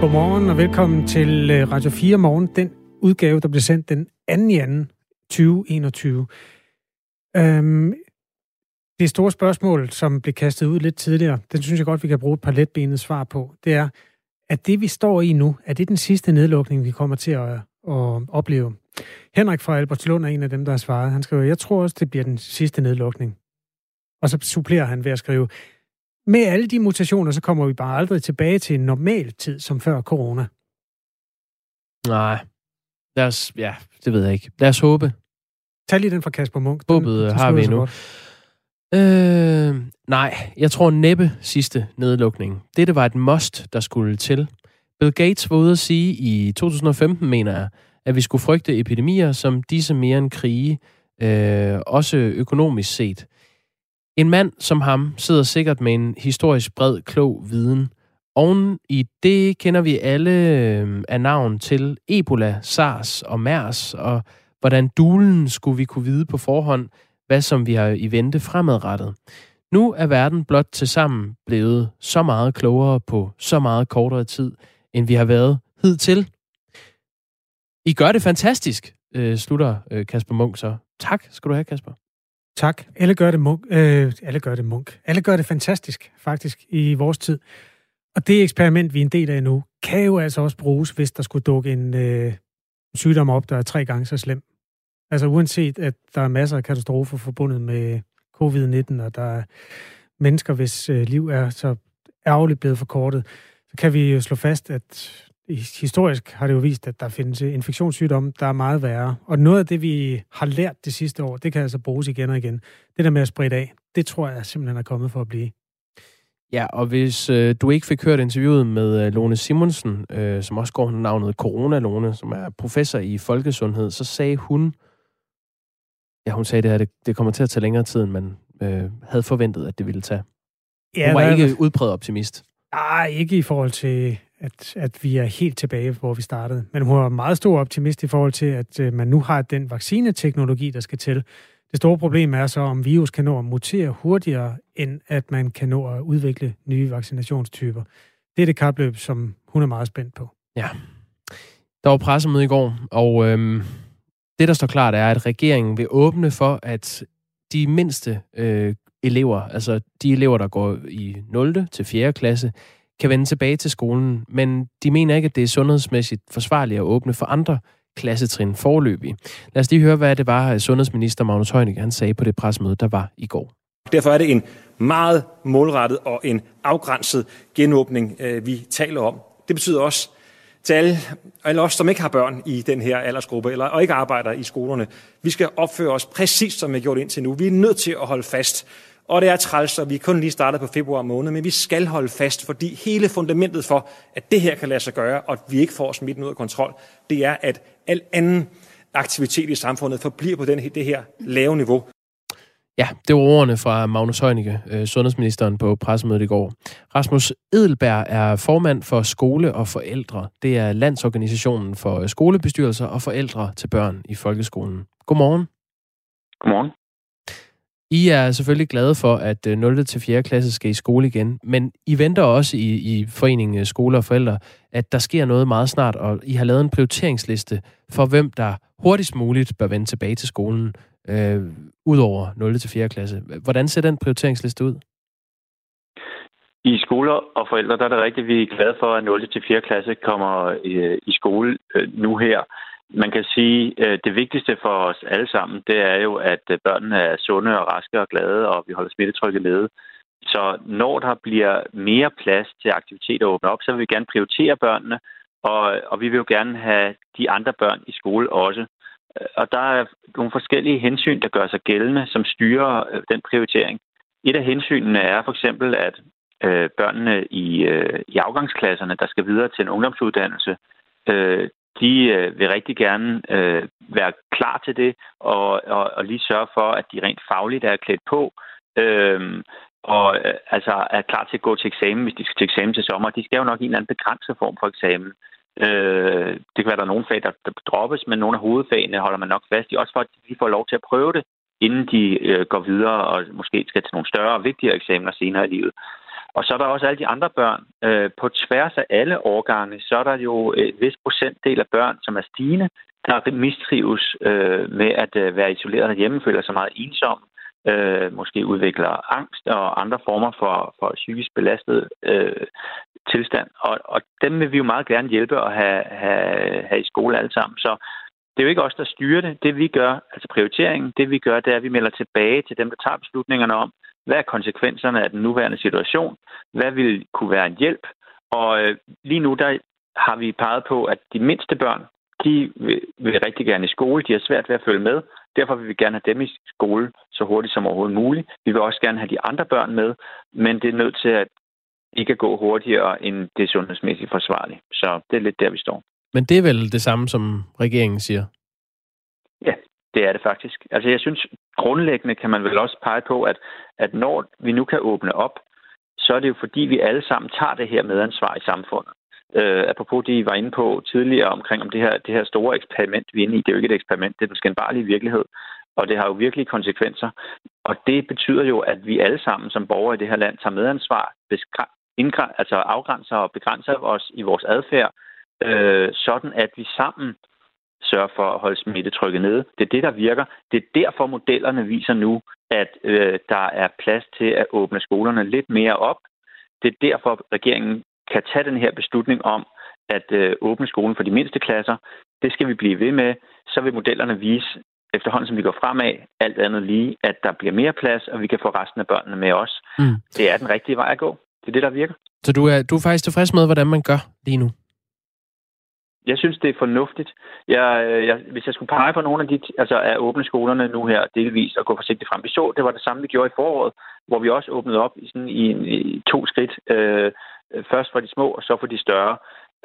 Godmorgen og velkommen til øh, Radio 4 Morgen, den udgave, der blev sendt den 2. januar 2021. Øhm, det store spørgsmål, som blev kastet ud lidt tidligere, den synes jeg godt, vi kan bruge et par letbenet svar på. Det er, at det vi står i nu, er det den sidste nedlukning, vi kommer til at, at opleve? Henrik fra Albertslund er en af dem, der har svaret. Han skriver, jeg tror også, det bliver den sidste nedlukning. Og så supplerer han ved at skrive, med alle de mutationer, så kommer vi bare aldrig tilbage til en normal tid som før corona. Nej. Lad os, ja, det ved jeg ikke. Lad os håbe. Tag lige den fra Kasper Munk. Håbet den, har vi nu. Øh, nej, jeg tror næppe sidste nedlukning. Dette var et must, der skulle til. Bill Gates var ude at sige i 2015, mener jeg, at vi skulle frygte epidemier som disse mere end krige, øh, også økonomisk set. En mand som ham sidder sikkert med en historisk bred, klog viden. Oven i det kender vi alle øh, af navn til Ebola, SARS og MERS, og hvordan dulen skulle vi kunne vide på forhånd, hvad som vi har i vente fremadrettet. Nu er verden blot til sammen blevet så meget klogere på så meget kortere tid, end vi har været hidtil. I gør det fantastisk, øh, slutter øh, Kasper Munk så. Tak skal du have, Kasper. Tak. Alle gør det munk. Øh, alle gør det munk. Alle gør det fantastisk, faktisk, i vores tid. Og det eksperiment, vi er en del af nu, kan jo altså også bruges, hvis der skulle dukke en øh, sygdom op, der er tre gange så slem. Altså uanset, at der er masser af katastrofer forbundet med covid-19, og der er mennesker, hvis øh, liv er så ærgerligt blevet forkortet, så kan vi jo slå fast, at historisk har det jo vist, at der findes infektionssygdomme, der er meget værre. Og noget af det, vi har lært det sidste år, det kan altså bruges igen og igen. Det der med at sprede af, det tror jeg simpelthen er kommet for at blive. Ja, og hvis øh, du ikke fik hørt interviewet med øh, Lone Simonsen, øh, som også går under navnet Corona-Lone, som er professor i folkesundhed, så sagde hun, ja, hun sagde det her, det, det kommer til at tage længere tid, end man øh, havde forventet, at det ville tage. Ja, hun var der... ikke udpræget optimist. Nej, ikke i forhold til at, at vi er helt tilbage, hvor vi startede. Men hun er meget stor optimist i forhold til, at øh, man nu har den vaccineteknologi, der skal til. Det store problem er så, om virus kan nå at mutere hurtigere, end at man kan nå at udvikle nye vaccinationstyper. Det er det kapløb, som hun er meget spændt på. Ja. Der var pressemøde i går, og øhm, det, der står klart, er, at regeringen vil åbne for, at de mindste øh, elever, altså de elever, der går i 0. til 4. klasse, kan vende tilbage til skolen, men de mener ikke, at det er sundhedsmæssigt forsvarligt at åbne for andre klassetrin forløbig. Lad os lige høre, hvad det var, sundhedsminister Magnus Heunicke han sagde på det pressemøde, der var i går. Derfor er det en meget målrettet og en afgrænset genåbning, øh, vi taler om. Det betyder også til alle, alle os, som ikke har børn i den her aldersgruppe, eller, og ikke arbejder i skolerne, vi skal opføre os præcis som vi har gjort indtil nu. Vi er nødt til at holde fast og det er træls, og vi kun lige startet på februar måned, men vi skal holde fast, fordi hele fundamentet for, at det her kan lade sig gøre, og at vi ikke får smitten ud af kontrol, det er, at al anden aktivitet i samfundet forbliver på den, det her lave niveau. Ja, det var ordene fra Magnus Heunicke, øh, sundhedsministeren på pressemødet i går. Rasmus Edelberg er formand for Skole og Forældre. Det er landsorganisationen for skolebestyrelser og forældre til børn i folkeskolen. Godmorgen. Godmorgen. I er selvfølgelig glade for, at øh, 0. Til 4. klasse skal i skole igen, men I venter også i, i foreningen øh, Skole og Forældre, at der sker noget meget snart, og I har lavet en prioriteringsliste for, hvem der hurtigst muligt bør vende tilbage til skolen, øh, ud over 0. til 4. klasse. Hvordan ser den prioriteringsliste ud? I skoler og forældre, der er det rigtigt, vi er glade for, at 0. til 4. klasse kommer i, øh, i skole øh, nu her. Man kan sige, at det vigtigste for os alle sammen, det er jo, at øh, børnene er sunde og raske og glade, og vi holder smittetrykket nede. Så når der bliver mere plads til aktiviteter at åbne op, så vil vi gerne prioritere børnene, og, og vi vil jo gerne have de andre børn i skole også. Øh, og der er nogle forskellige hensyn, der gør sig gældende, som styrer den prioritering. Et af hensynene er for eksempel, at øh, børnene i, øh, i afgangsklasserne, der skal videre til en ungdomsuddannelse, øh, de øh, vil rigtig gerne øh, være klar til det, og, og, og lige sørge for, at de rent fagligt er klædt på, øh, og øh, altså er klar til at gå til eksamen, hvis de skal til eksamen til sommer. De skal jo nok i en eller anden begrænset form for eksamen. Øh, det kan være, der er nogle fag, der, der droppes, men nogle af hovedfagene holder man nok fast i, også for at de får lov til at prøve det, inden de øh, går videre og måske skal til nogle større og vigtigere eksamener senere i livet. Og så er der også alle de andre børn. Øh, på tværs af alle årgange, så er der jo et vis procentdel af børn, som er stigende, der mistrives øh, med at øh, være isoleret hjemme, føler sig meget ensom, øh, måske udvikler angst og andre former for, for psykisk belastet øh, tilstand. Og, og dem vil vi jo meget gerne hjælpe og have, have, have i skole alle sammen. Så det er jo ikke os, der styrer det. Det vi gør, altså prioriteringen, det vi gør, det er, at vi melder tilbage til dem, der tager beslutningerne om, hvad er konsekvenserne af den nuværende situation? Hvad vil kunne være en hjælp? Og øh, lige nu, der har vi peget på, at de mindste børn, de vil, vil rigtig gerne i skole. De har svært ved at følge med. Derfor vil vi gerne have dem i skole så hurtigt som overhovedet muligt. Vi vil også gerne have de andre børn med, men det er nødt til at ikke gå hurtigere end det sundhedsmæssigt forsvarligt. Så det er lidt der, vi står. Men det er vel det samme, som regeringen siger? Ja, det er det faktisk. Altså jeg synes, grundlæggende kan man vel også pege på, at, at når vi nu kan åbne op, så er det jo fordi, vi alle sammen tager det her medansvar i samfundet. Øh, apropos det, I var inde på tidligere omkring om det her, det her store eksperiment, vi er inde i. Det er jo ikke et eksperiment, det er den skændbarlige virkelighed. Og det har jo virkelig konsekvenser. Og det betyder jo, at vi alle sammen som borgere i det her land tager medansvar, altså afgrænser og begrænser os i vores adfærd, øh, sådan at vi sammen sørger for at holde smittetrykket nede. Det er det, der virker. Det er derfor, modellerne viser nu, at øh, der er plads til at åbne skolerne lidt mere op. Det er derfor, regeringen kan tage den her beslutning om at øh, åbne skolen for de mindste klasser. Det skal vi blive ved med. Så vil modellerne vise, efterhånden som vi går fremad, alt andet lige, at der bliver mere plads, og vi kan få resten af børnene med os. Mm. Det er den rigtige vej at gå. Det er det, der virker. Så du er, du er faktisk tilfreds med, hvordan man gør lige nu? Jeg synes, det er fornuftigt. Jeg, øh, jeg, hvis jeg skulle pege på nogle af de, altså af åbne skolerne nu her, delvis og gå forsigtigt frem. Vi så, det var det samme, vi gjorde i foråret, hvor vi også åbnede op i, sådan, i, i to skridt. Øh, først for de små, og så for de større.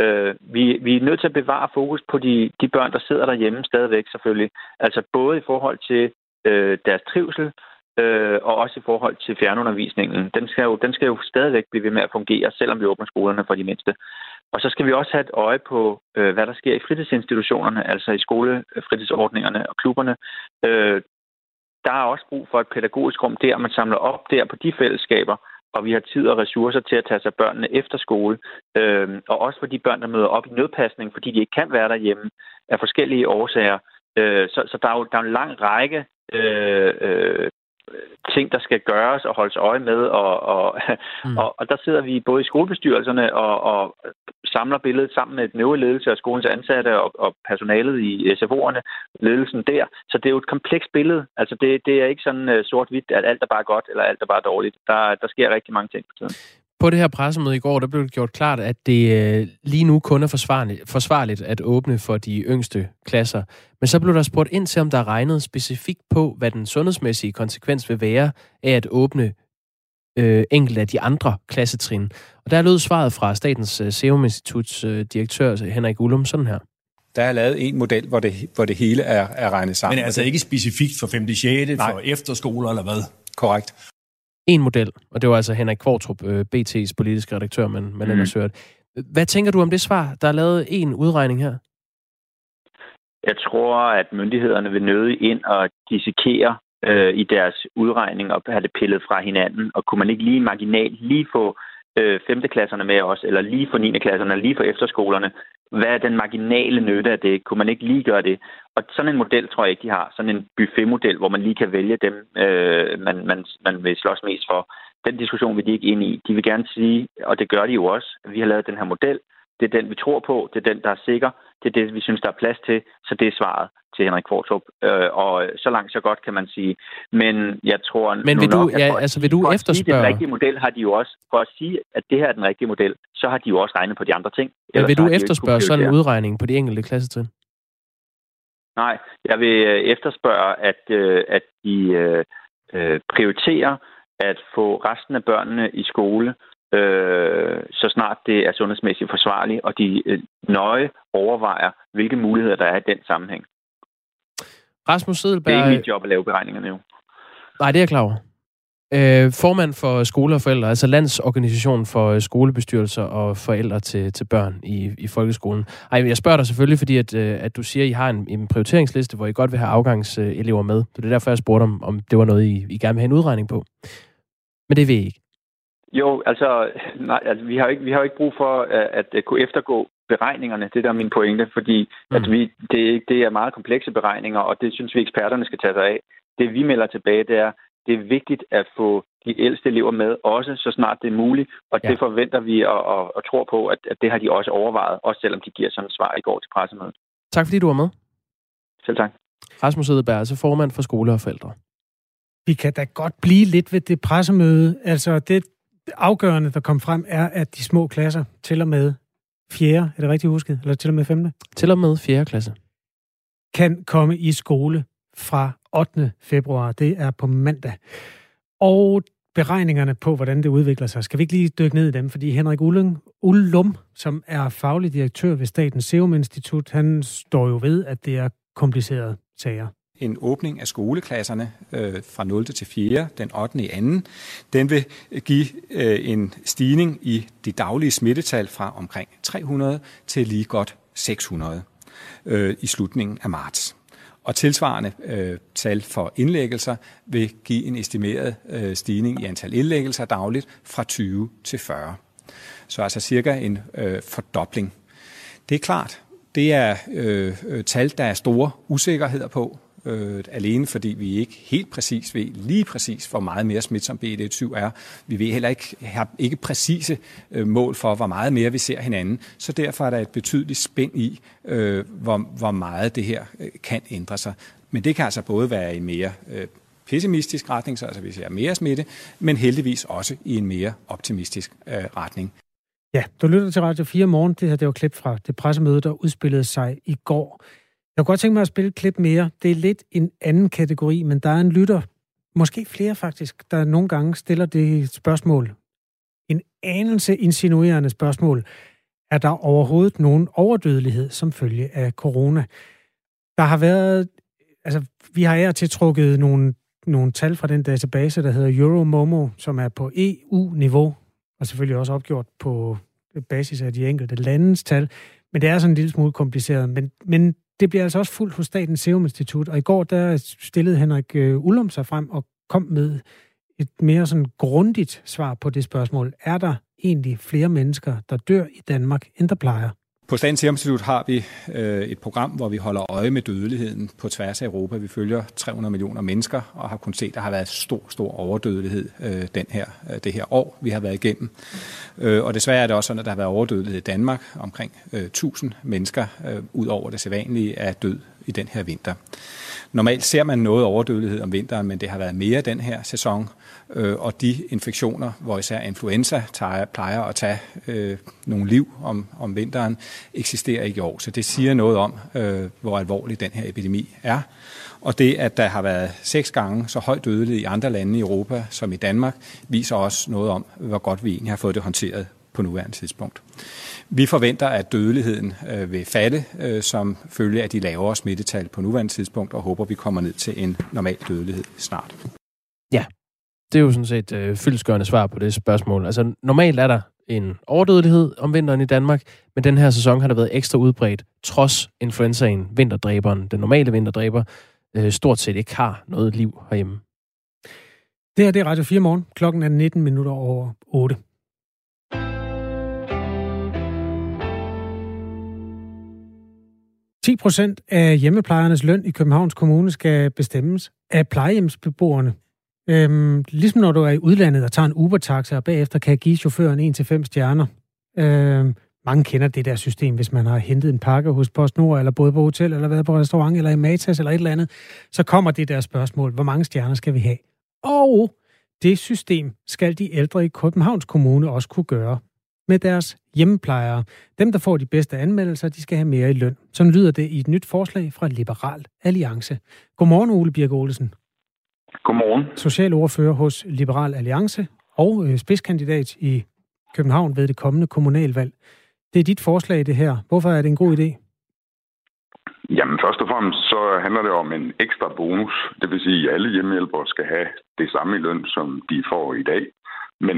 Øh, vi, vi er nødt til at bevare fokus på de, de børn, der sidder derhjemme stadigvæk selvfølgelig. Altså både i forhold til øh, deres trivsel, øh, og også i forhold til fjernundervisningen. Den skal, jo, den skal jo stadigvæk blive ved med at fungere, selvom vi åbner skolerne for de mindste. Og så skal vi også have et øje på, øh, hvad der sker i fritidsinstitutionerne, altså i skolefritidsordningerne og klubberne. Øh, der er også brug for et pædagogisk rum der, man samler op der på de fællesskaber, og vi har tid og ressourcer til at tage sig børnene efter skole. Øh, og også for de børn, der møder op i nødpasning, fordi de ikke kan være derhjemme af forskellige årsager. Øh, så, så der er jo der er en lang række øh, øh, ting, der skal gøres og holdes øje med. Og, og, mm. og, og der sidder vi både i skolebestyrelserne og, og samler billedet sammen med den øvrige ledelse af skolens ansatte og, og personalet i SFO'erne, ledelsen der. Så det er jo et komplekst billede. Altså det, det er ikke sådan uh, sort-hvidt, at alt er bare godt eller alt er bare dårligt. Der, der sker rigtig mange ting på tiden. På det her pressemøde i går, der blev det gjort klart, at det øh, lige nu kun er forsvarligt, forsvarligt at åbne for de yngste klasser. Men så blev der spurgt ind til, om der er regnet specifikt på, hvad den sundhedsmæssige konsekvens vil være af at åbne øh, enkelte af de andre klassetrin. Og der lød svaret fra Statens øh, Serum Instituts øh, direktør Henrik Ullum sådan her. Der er lavet en model, hvor det, hvor det hele er, er regnet sammen. Men altså ikke specifikt for 5. 6. Nej. for efterskoler eller hvad? Korrekt en model, og det var altså Henrik Kvartrup, øh, BT's politiske redaktør, man, man mm. ellers hørte. Hvad tænker du om det svar? Der er lavet en udregning her. Jeg tror, at myndighederne vil nøde ind og dissekere øh, i deres udregning og have det pillet fra hinanden. Og kunne man ikke lige marginalt lige få øh, 5. klasserne med os, eller lige for 9. klasserne, lige for efterskolerne, hvad er den marginale nytte af det? Kunne man ikke lige gøre det? Og sådan en model tror jeg ikke, de har. Sådan en buffetmodel, hvor man lige kan vælge dem, øh, man, man, man vil slås mest for. Den diskussion vil de ikke ind i. De vil gerne sige, og det gør de jo også, at vi har lavet den her model. Det er den, vi tror på. Det er den, der er sikker. Det er det, vi synes, der er plads til. Så det er svaret til Henrik Kvartrup. Øh, og så langt, så godt, kan man sige. Men jeg tror... Men vil du, nok, ja, altså, vil du efterspørge... den rigtige model har de jo også... For at sige, at det her er den rigtige model, så har de jo også regnet på de andre ting. Men vil du efterspørge sådan en udregning på de enkelte klassetrin? Nej, jeg vil øh, efterspørge, at, øh, at de øh, prioriterer at få resten af børnene i skole, øh, så snart det er sundhedsmæssigt forsvarligt, og de øh, nøje overvejer, hvilke muligheder der er i den sammenhæng. Rasmus Sedelberg... Det er ikke mit job at lave beregningerne jo. Nej, det er jeg klar over. Øh, formand for Skole og Forældre, altså Landsorganisation for øh, skolebestyrelser og forældre til, til børn i, i folkeskolen. Ej, jeg spørger dig selvfølgelig, fordi at, øh, at du siger, at I har en, en prioriteringsliste, hvor I godt vil have afgangselever med. Det er derfor, jeg spurgte om, om det var noget, I, I gerne vil have en udregning på. Men det vil I ikke. Jo, altså, nej, altså vi, har ikke, vi har ikke brug for at, at, at kunne eftergå beregningerne. Det der er min pointe, fordi mm. at vi, det, det er meget komplekse beregninger, og det synes vi eksperterne skal tage sig af. Det vi melder tilbage, det er, det er vigtigt at få de ældste elever med, også så snart det er muligt, og ja. det forventer vi og, og, og tror på, at, at det har de også overvejet, også selvom de giver sådan et svar i går til pressemødet. Tak fordi du var med. Selv tak. Rasmus Edeberg, altså formand for skole og forældre. Vi kan da godt blive lidt ved det pressemøde. Altså det afgørende, der kom frem, er, at de små klasser til og med 4. Er det rigtigt husket? Eller til og med 5. Til og med 4. klasse. Kan komme i skole fra 8. februar. Det er på mandag. Og beregningerne på, hvordan det udvikler sig, skal vi ikke lige dykke ned i dem? Fordi Henrik Ullum, Ullum som er faglig direktør ved Statens Serum Institut, han står jo ved, at det er komplicerede sager en åbning af skoleklasserne øh, fra 0. til 4. den 8. i anden. Den vil give øh, en stigning i de daglige smittetal fra omkring 300 til lige godt 600 øh, i slutningen af marts. Og tilsvarende øh, tal for indlæggelser vil give en estimeret øh, stigning i antal indlæggelser dagligt fra 20 til 40. Så altså cirka en øh, fordobling. Det er klart, det er øh, øh tal, der er store usikkerheder på øh, alene fordi vi ikke helt præcis ved lige præcis, hvor meget mere smitsom BD7 er. Vi ved heller ikke, har ikke præcise øh, mål for, hvor meget mere vi ser hinanden. Så derfor er der et betydeligt spænd i, øh, hvor, hvor meget det her øh, kan ændre sig. Men det kan altså både være i mere øh, pessimistisk retning, så altså vi ser mere smitte, men heldigvis også i en mere optimistisk øh, retning. Ja, du lytter til Radio 4 morgen. Det her det var klip fra det pressemøde, der udspillede sig i går. Jeg kunne godt tænke mig at spille et klip mere. Det er lidt en anden kategori, men der er en lytter, måske flere faktisk, der nogle gange stiller det spørgsmål. En anelse insinuerende spørgsmål. Er der overhovedet nogen overdødelighed som følge af corona? Der har været, altså vi har her til trukket nogle, nogle tal fra den database, der hedder Euromomo, som er på EU-niveau, og selvfølgelig også opgjort på basis af de enkelte landes tal. Men det er sådan en lille smule kompliceret. Men, men det bliver altså også fuldt hos Statens Serum Institut, og i går der stillede Henrik øh, Ullum sig frem og kom med et mere sådan grundigt svar på det spørgsmål. Er der egentlig flere mennesker, der dør i Danmark, end der plejer? På Statens Serum Institut har vi øh, et program, hvor vi holder øje med dødeligheden på tværs af Europa. Vi følger 300 millioner mennesker og har kunnet se, at der har været stor, stor overdødelighed øh, den her, øh, det her år, vi har været igennem. Øh, og desværre er det også sådan, at der har været overdødelighed i Danmark. Omkring øh, 1000 mennesker øh, ud over det sædvanlige er død i den her vinter. Normalt ser man noget overdødelighed om vinteren, men det har været mere den her sæson øh, og de infektioner, hvor især influenza tager, plejer at tage øh, nogle liv om, om vinteren, eksisterer ikke i år. Så det siger noget om, øh, hvor alvorlig den her epidemi er. Og det, at der har været seks gange så højt dødelighed i andre lande i Europa som i Danmark, viser også noget om, hvor godt vi egentlig har fået det håndteret på nuværende tidspunkt. Vi forventer, at dødeligheden øh, vil falde øh, som følge af de lavere smittetal på nuværende tidspunkt, og håber, vi kommer ned til en normal dødelighed snart. Ja, det er jo sådan set øh, fyldskørende svar på det spørgsmål. Altså normalt er der en overdødelighed om vinteren i Danmark, men den her sæson har der været ekstra udbredt, trods influenzaen, vinterdræberen, den normale vinterdræber, øh, stort set ikke har noget liv herhjemme. Det her det er Radio 4 morgen. Klokken er 19 minutter over 8. ...10 procent af hjemmeplejernes løn i Københavns Kommune skal bestemmes af plejehjemsbeboerne. Øhm, ligesom når du er i udlandet og tager en Uber-taxa, og bagefter kan give chaufføren 1-5 stjerner. Øhm, mange kender det der system, hvis man har hentet en pakke hos PostNord, eller både på hotel, eller været på restaurant, eller i Matas, eller et eller andet, så kommer det der spørgsmål, hvor mange stjerner skal vi have? Og det system skal de ældre i Københavns Kommune også kunne gøre med deres hjemmeplejere. Dem, der får de bedste anmeldelser, de skal have mere i løn. Sådan lyder det i et nyt forslag fra Liberal Alliance. Godmorgen, Ole Birk Olesen. Godmorgen. Socialordfører hos Liberal Alliance og øh, spidskandidat i København ved det kommende kommunalvalg. Det er dit forslag, det her. Hvorfor er det en god idé? Jamen, først og fremmest så handler det om en ekstra bonus. Det vil sige, at alle hjemmehjælpere skal have det samme i løn, som de får i dag. Men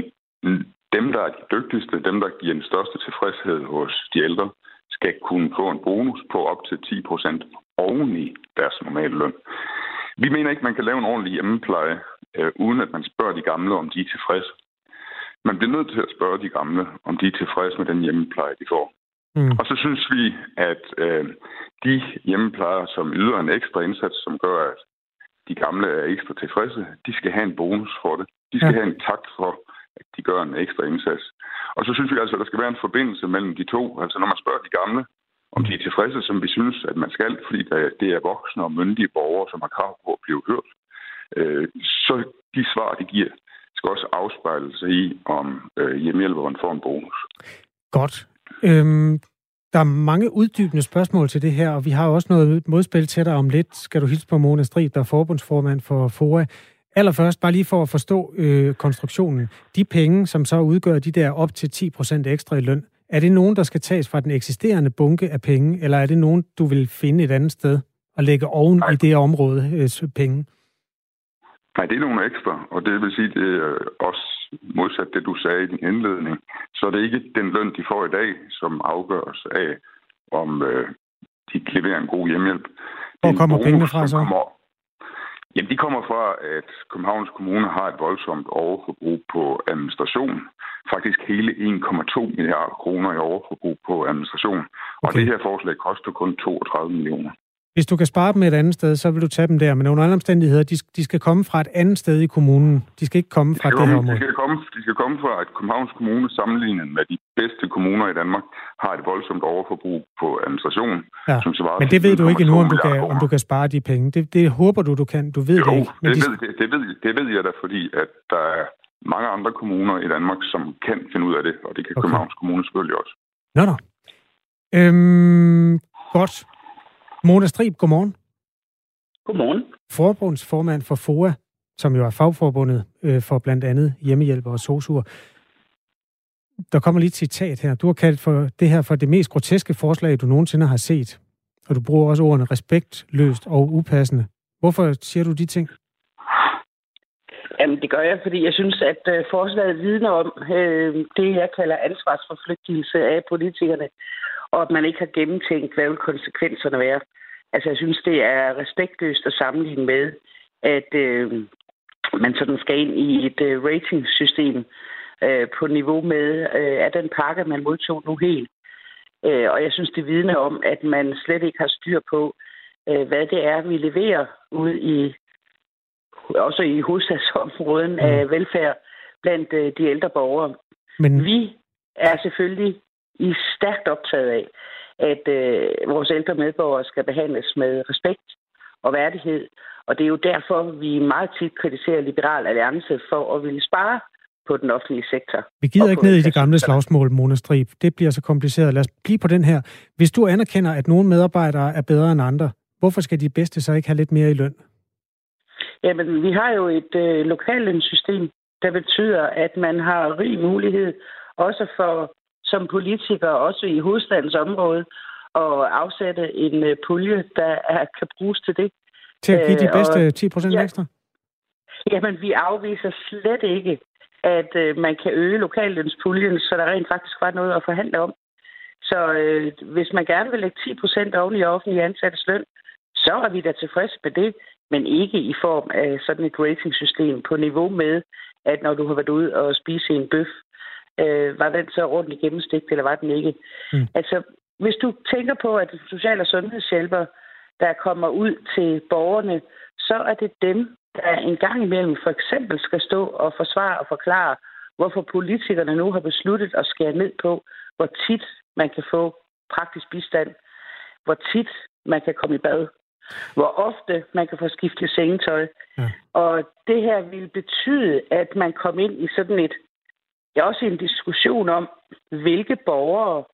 dem, der er de dygtigste, dem, der giver den største tilfredshed hos de ældre, skal kunne få en bonus på op til 10 procent oven i deres normale løn. Vi mener ikke, man kan lave en ordentlig hjemmepleje, øh, uden at man spørger de gamle, om de er tilfredse. man bliver nødt til at spørge de gamle, om de er tilfredse med den hjemmepleje, de får. Mm. Og så synes vi, at øh, de hjemmeplejer, som yder en ekstra indsats, som gør, at de gamle er ekstra tilfredse, de skal have en bonus for det. De skal ja. have en tak for, at de gør en ekstra indsats. Og så synes vi altså, at der skal være en forbindelse mellem de to. Altså når man spørger de gamle, om de er tilfredse, som vi synes, at man skal, fordi det er voksne og myndige borgere, som har krav på at blive hørt, øh, så de svar, de giver, skal også afspejle sig i, om øh, hjemmehjælperen får en bonus. Godt. Øhm, der er mange uddybende spørgsmål til det her, og vi har også noget modspil til dig om lidt. Skal du hilse på Mona Strid, der er forbundsformand for FOA. Allerførst, bare lige for at forstå øh, konstruktionen. De penge, som så udgør de der op til 10% ekstra i løn, er det nogen, der skal tages fra den eksisterende bunke af penge, eller er det nogen, du vil finde et andet sted og lægge oven Nej. i det område øh, penge? Nej, det er nogle ekstra, og det vil sige, det er også modsat det, du sagde i din indledning. Så er det ikke den løn, de får i dag, som afgøres af, om øh, de leverer en god hjemmehjælp. Hvor kommer bonus, pengene fra så? Kommer, jamen, de kommer fra, at Københavns Kommune har et voldsomt overforbrug på administration. Faktisk hele 1,2 milliarder kroner i overforbrug på administration. Okay. Og det her forslag koster kun 32 millioner. Hvis du kan spare dem et andet sted, så vil du tage dem der. Men under alle omstændigheder, de, de skal komme fra et andet sted i kommunen. De skal ikke komme fra de det her område. De skal, komme, de skal komme fra, at Københavns Kommune sammenlignet med de bedste kommuner i Danmark har et voldsomt overforbrug på administration. Ja. Som svarer men det ved du ikke endnu, om du, kan, om du kan spare de penge. Det, det håber du, du kan. Du ved jo, det ikke. Men det, de... ved, det, det, ved, det ved jeg da, fordi at der er mange andre kommuner i Danmark, som kan finde ud af det, og det kan okay. Københavns Kommune selvfølgelig også. Nå, nå. Øhm, godt. Mona Strib, godmorgen. Godmorgen. Forbundsformand for FOA, som jo er fagforbundet øh, for blandt andet hjemmehjælper og sosuer. Der kommer lige et citat her. Du har kaldt for det her for det mest groteske forslag, du nogensinde har set. Og du bruger også ordene respektløst og upassende. Hvorfor siger du de ting? Jamen, det gør jeg, fordi jeg synes, at øh, forslaget vidner om øh, det, jeg kalder ansvarsforflygtelse af politikerne og at man ikke har gennemtænkt, hvad vil konsekvenserne være. Altså, jeg synes, det er respektløst at sammenligne med, at øh, man sådan skal ind i et øh, ratingsystem øh, på niveau med, øh, af den pakke, man modtog nu helt. Øh, og jeg synes, det vidner om, at man slet ikke har styr på, øh, hvad det er, vi leverer ud i også i hovedstadsområden mm. af velfærd blandt øh, de ældre borgere. Men... Vi er selvfølgelig i stærkt optaget af, at øh, vores ældre medborgere skal behandles med respekt og værdighed. Og det er jo derfor, vi meget tit kritiserer Liberal Alliance for at ville spare på den offentlige sektor. Vi gider ikke ned i de gamle slagsmål, Mona Strib. Det bliver så kompliceret. Lad os blive på den her. Hvis du anerkender, at nogle medarbejdere er bedre end andre, hvorfor skal de bedste så ikke have lidt mere i løn? Jamen, vi har jo et øh, lokallønssystem, der betyder, at man har rig mulighed også for som politiker, også i hovedstadens område, og afsætte en øh, pulje, der er, kan bruges til det. Til at give de øh, bedste 10 procent ja, ekstra? Jamen, vi afviser slet ikke, at øh, man kan øge lokallønspuljen, så der rent faktisk var noget at forhandle om. Så øh, hvis man gerne vil lægge 10 procent oven i offentlige ansattes løn, så er vi da tilfredse med det, men ikke i form af sådan et ratingsystem på niveau med, at når du har været ude og spise en bøf, øh, var den så ordentligt gennemstegt, eller var den ikke? Mm. Altså, hvis du tænker på, at social- og sundhedshjælper, der kommer ud til borgerne, så er det dem, der en gang imellem for eksempel skal stå og forsvare og forklare, hvorfor politikerne nu har besluttet at skære ned på, hvor tit man kan få praktisk bistand, hvor tit man kan komme i bad, hvor ofte man kan få skiftet sengetøj. Ja. Og det her vil betyde, at man kommer ind i sådan et det er også en diskussion om, hvilke borgere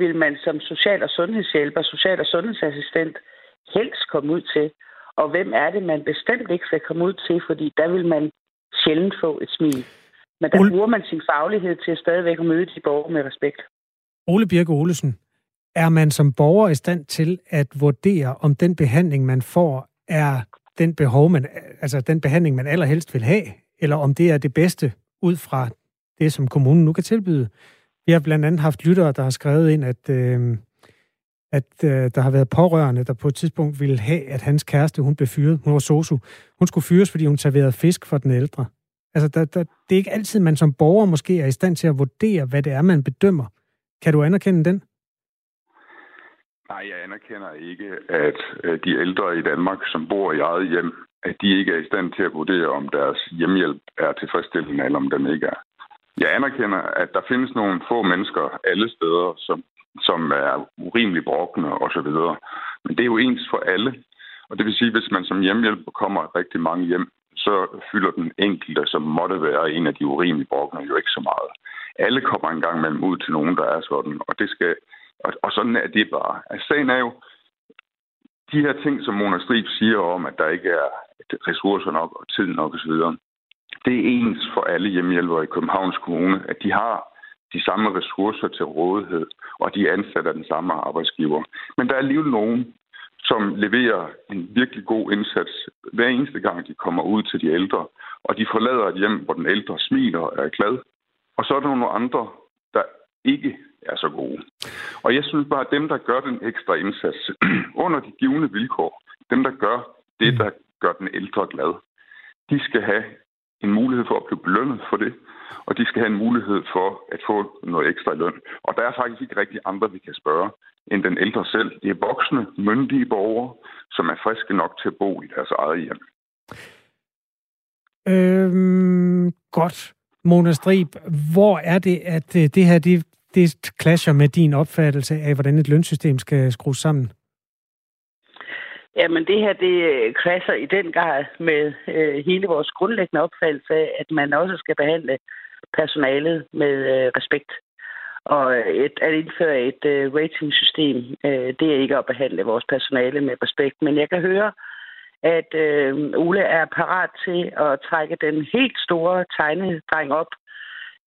vil man som social- og sundhedshjælper, social- og sundhedsassistent helst komme ud til, og hvem er det, man bestemt ikke skal komme ud til, fordi der vil man sjældent få et smil. Men der Ole... bruger man sin faglighed til at stadigvæk at møde de borgere med respekt. Ole Birke Olesen, er man som borger i stand til at vurdere, om den behandling, man får, er den behov, man, altså den behandling, man allerhelst vil have, eller om det er det bedste ud fra det, som kommunen nu kan tilbyde. Vi har blandt andet haft lyttere, der har skrevet ind, at, øh, at øh, der har været pårørende, der på et tidspunkt ville have, at hans kæreste, hun blev fyret. Hun var sosu. Hun skulle fyres, fordi hun serverede fisk for den ældre. Altså, der, der, det er ikke altid, man som borger måske er i stand til at vurdere, hvad det er, man bedømmer. Kan du anerkende den? Nej, jeg anerkender ikke, at øh, de ældre i Danmark, som bor i eget hjem, at de ikke er i stand til at vurdere, om deres hjemmehjælp er tilfredsstillende, eller om den ikke er. Jeg anerkender, at der findes nogle få mennesker alle steder, som, som er urimelig brokne osv. Men det er jo ens for alle. Og det vil sige, at hvis man som hjemmehjælper kommer rigtig mange hjem, så fylder den enkelte, som måtte være en af de urimelige brokner, jo ikke så meget. Alle kommer en gang mellem ud til nogen, der er sådan, og det skal og, og sådan er det bare. Altså, sagen er jo, de her ting, som Mona Strib siger om, at der ikke er ressourcer nok og tid nok osv., det er ens for alle hjemmehjælpere i Københavns Kommune, at de har de samme ressourcer til rådighed, og de ansætter den samme arbejdsgiver. Men der er alligevel nogen, som leverer en virkelig god indsats hver eneste gang, de kommer ud til de ældre, og de forlader et hjem, hvor den ældre smiler og er glad. Og så er der nogle andre, der ikke er så gode. Og jeg synes bare, at dem, der gør den ekstra indsats under de givende vilkår, dem, der gør det, der gør den ældre glad, de skal have en mulighed for at blive belønnet for det, og de skal have en mulighed for at få noget ekstra løn. Og der er faktisk ikke rigtig andre, vi kan spørge, end den ældre selv. Det er voksne, myndige borgere, som er friske nok til at bo i deres eget hjem. Øhm, godt. Mona Strib, hvor er det, at øh, det her det, det clasher med din opfattelse af, hvordan et lønsystem skal skrues sammen? Jamen det her, det øh, krasser i den grad med øh, hele vores grundlæggende opfattelse af, at man også skal behandle personalet med øh, respekt. Og øh, et, at indføre et øh, ratingsystem, øh, det er ikke at behandle vores personale med respekt. Men jeg kan høre, at øh, Ole er parat til at trække den helt store tegnedreng op.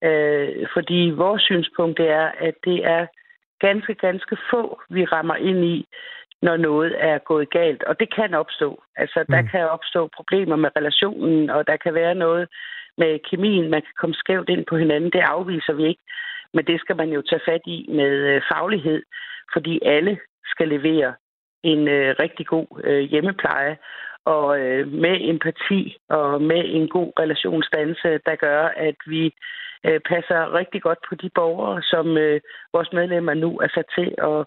Øh, fordi vores synspunkt er, at det er ganske, ganske få, vi rammer ind i, når noget er gået galt. Og det kan opstå. Altså, der mm. kan opstå problemer med relationen, og der kan være noget med kemien. Man kan komme skævt ind på hinanden. Det afviser vi ikke. Men det skal man jo tage fat i med øh, faglighed, fordi alle skal levere en øh, rigtig god øh, hjemmepleje og øh, med empati og med en god relationsdannelse, der gør, at vi øh, passer rigtig godt på de borgere, som øh, vores medlemmer nu er sat til at,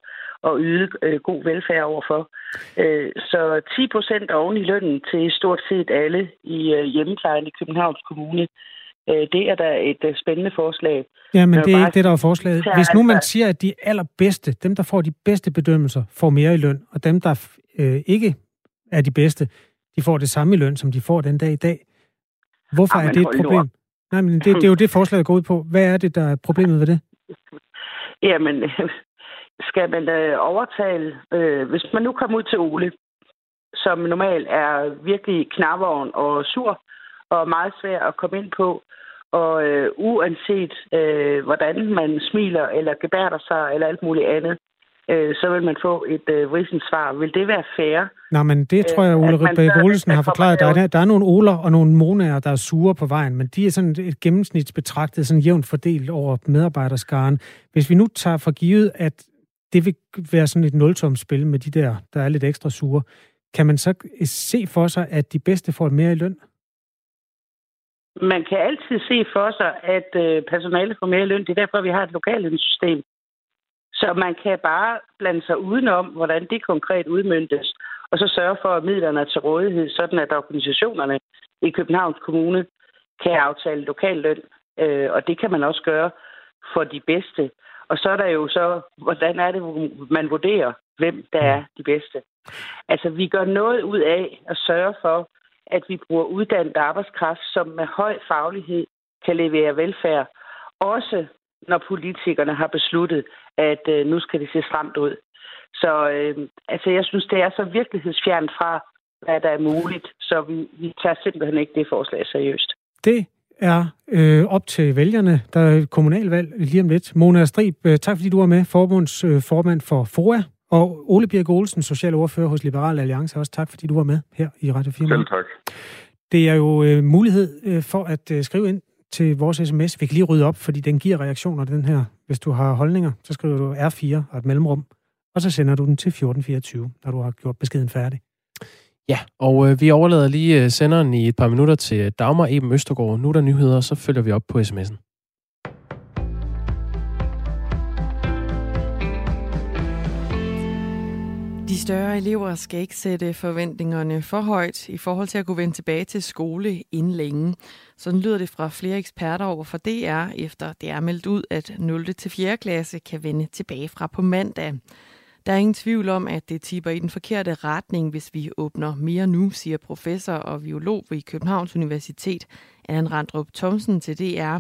at yde øh, god velfærd overfor. Øh, så 10 procent oven i lønnen til stort set alle i øh, hjemmeplejen i Københavns Kommune, øh, det er da et øh, spændende forslag. Ja, men det er ikke det, der er forslaget. Hvis nu man siger, at de allerbedste, dem der får de bedste bedømmelser, får mere i løn, og dem der øh, ikke er de bedste, de får det samme i løn, som de får den dag i dag. Hvorfor Jamen, er det et problem? Nej, men det, det er jo det, forslaget går ud på. Hvad er det, der er problemet ved det? Jamen, skal man øh, overtale... Øh, hvis man nu kommer ud til Ole, som normalt er virkelig knavvogn og sur, og meget svær at komme ind på, og øh, uanset øh, hvordan man smiler eller gebærder sig eller alt muligt andet, øh, så vil man få et øh, svar. Vil det være fair? Nej, men det tror jeg, Ole Rybæk Olsen har forklaret. Der er, der er nogle Oler og nogle Monaer, der er sure på vejen, men de er sådan et gennemsnitsbetragtet, sådan jævnt fordelt over medarbejderskaren. Hvis vi nu tager for givet, at det vil være sådan et nultomspil med de der, der er lidt ekstra sure, kan man så se for sig, at de bedste får mere i løn? Man kan altid se for sig, at øh, personalet får mere i løn. Det er derfor, vi har et lokallønssystem. Så man kan bare blande sig udenom, hvordan det konkret udmyndtes, og så sørge for, at midlerne er til rådighed, sådan at organisationerne i Københavns Kommune kan aftale lokalløn, øh, og det kan man også gøre for de bedste. Og så er der jo så, hvordan er det, man vurderer, hvem der er de bedste. Altså, vi gør noget ud af at sørge for, at vi bruger uddannet arbejdskraft, som med høj faglighed kan levere velfærd, også når politikerne har besluttet, at øh, nu skal det se stramt ud. Så øh, altså, jeg synes, det er så virkelighedsfjernt fra, hvad der er muligt, så vi, vi tager simpelthen ikke det forslag seriøst. Det er øh, op til vælgerne. Der er kommunalvalg lige om lidt. Mona Strib, øh, tak fordi du var med, forbunds øh, formand for FOA. Og Ole Birk Olsen, socialordfører hos Liberal Alliance, også tak fordi du var med her i Radio 4. Selv tak. Det er jo øh, mulighed øh, for at øh, skrive ind til vores sms. Vi kan lige rydde op, fordi den giver reaktioner, den her. Hvis du har holdninger, så skriver du R4 og et mellemrum, og så sender du den til 1424, når du har gjort beskeden færdig. Ja, og øh, vi overlader lige øh, senderen i et par minutter til Dagmar Eben Østergaard. Nu er der nyheder, så følger vi op på sms'en. De større elever skal ikke sætte forventningerne for højt i forhold til at kunne vende tilbage til skole inden længe. Sådan lyder det fra flere eksperter over for DR, efter det er meldt ud, at 0. til 4. klasse kan vende tilbage fra på mandag. Der er ingen tvivl om, at det tipper i den forkerte retning, hvis vi åbner mere nu, siger professor og biolog ved Københavns Universitet, Anne Randrup Thomsen til DR.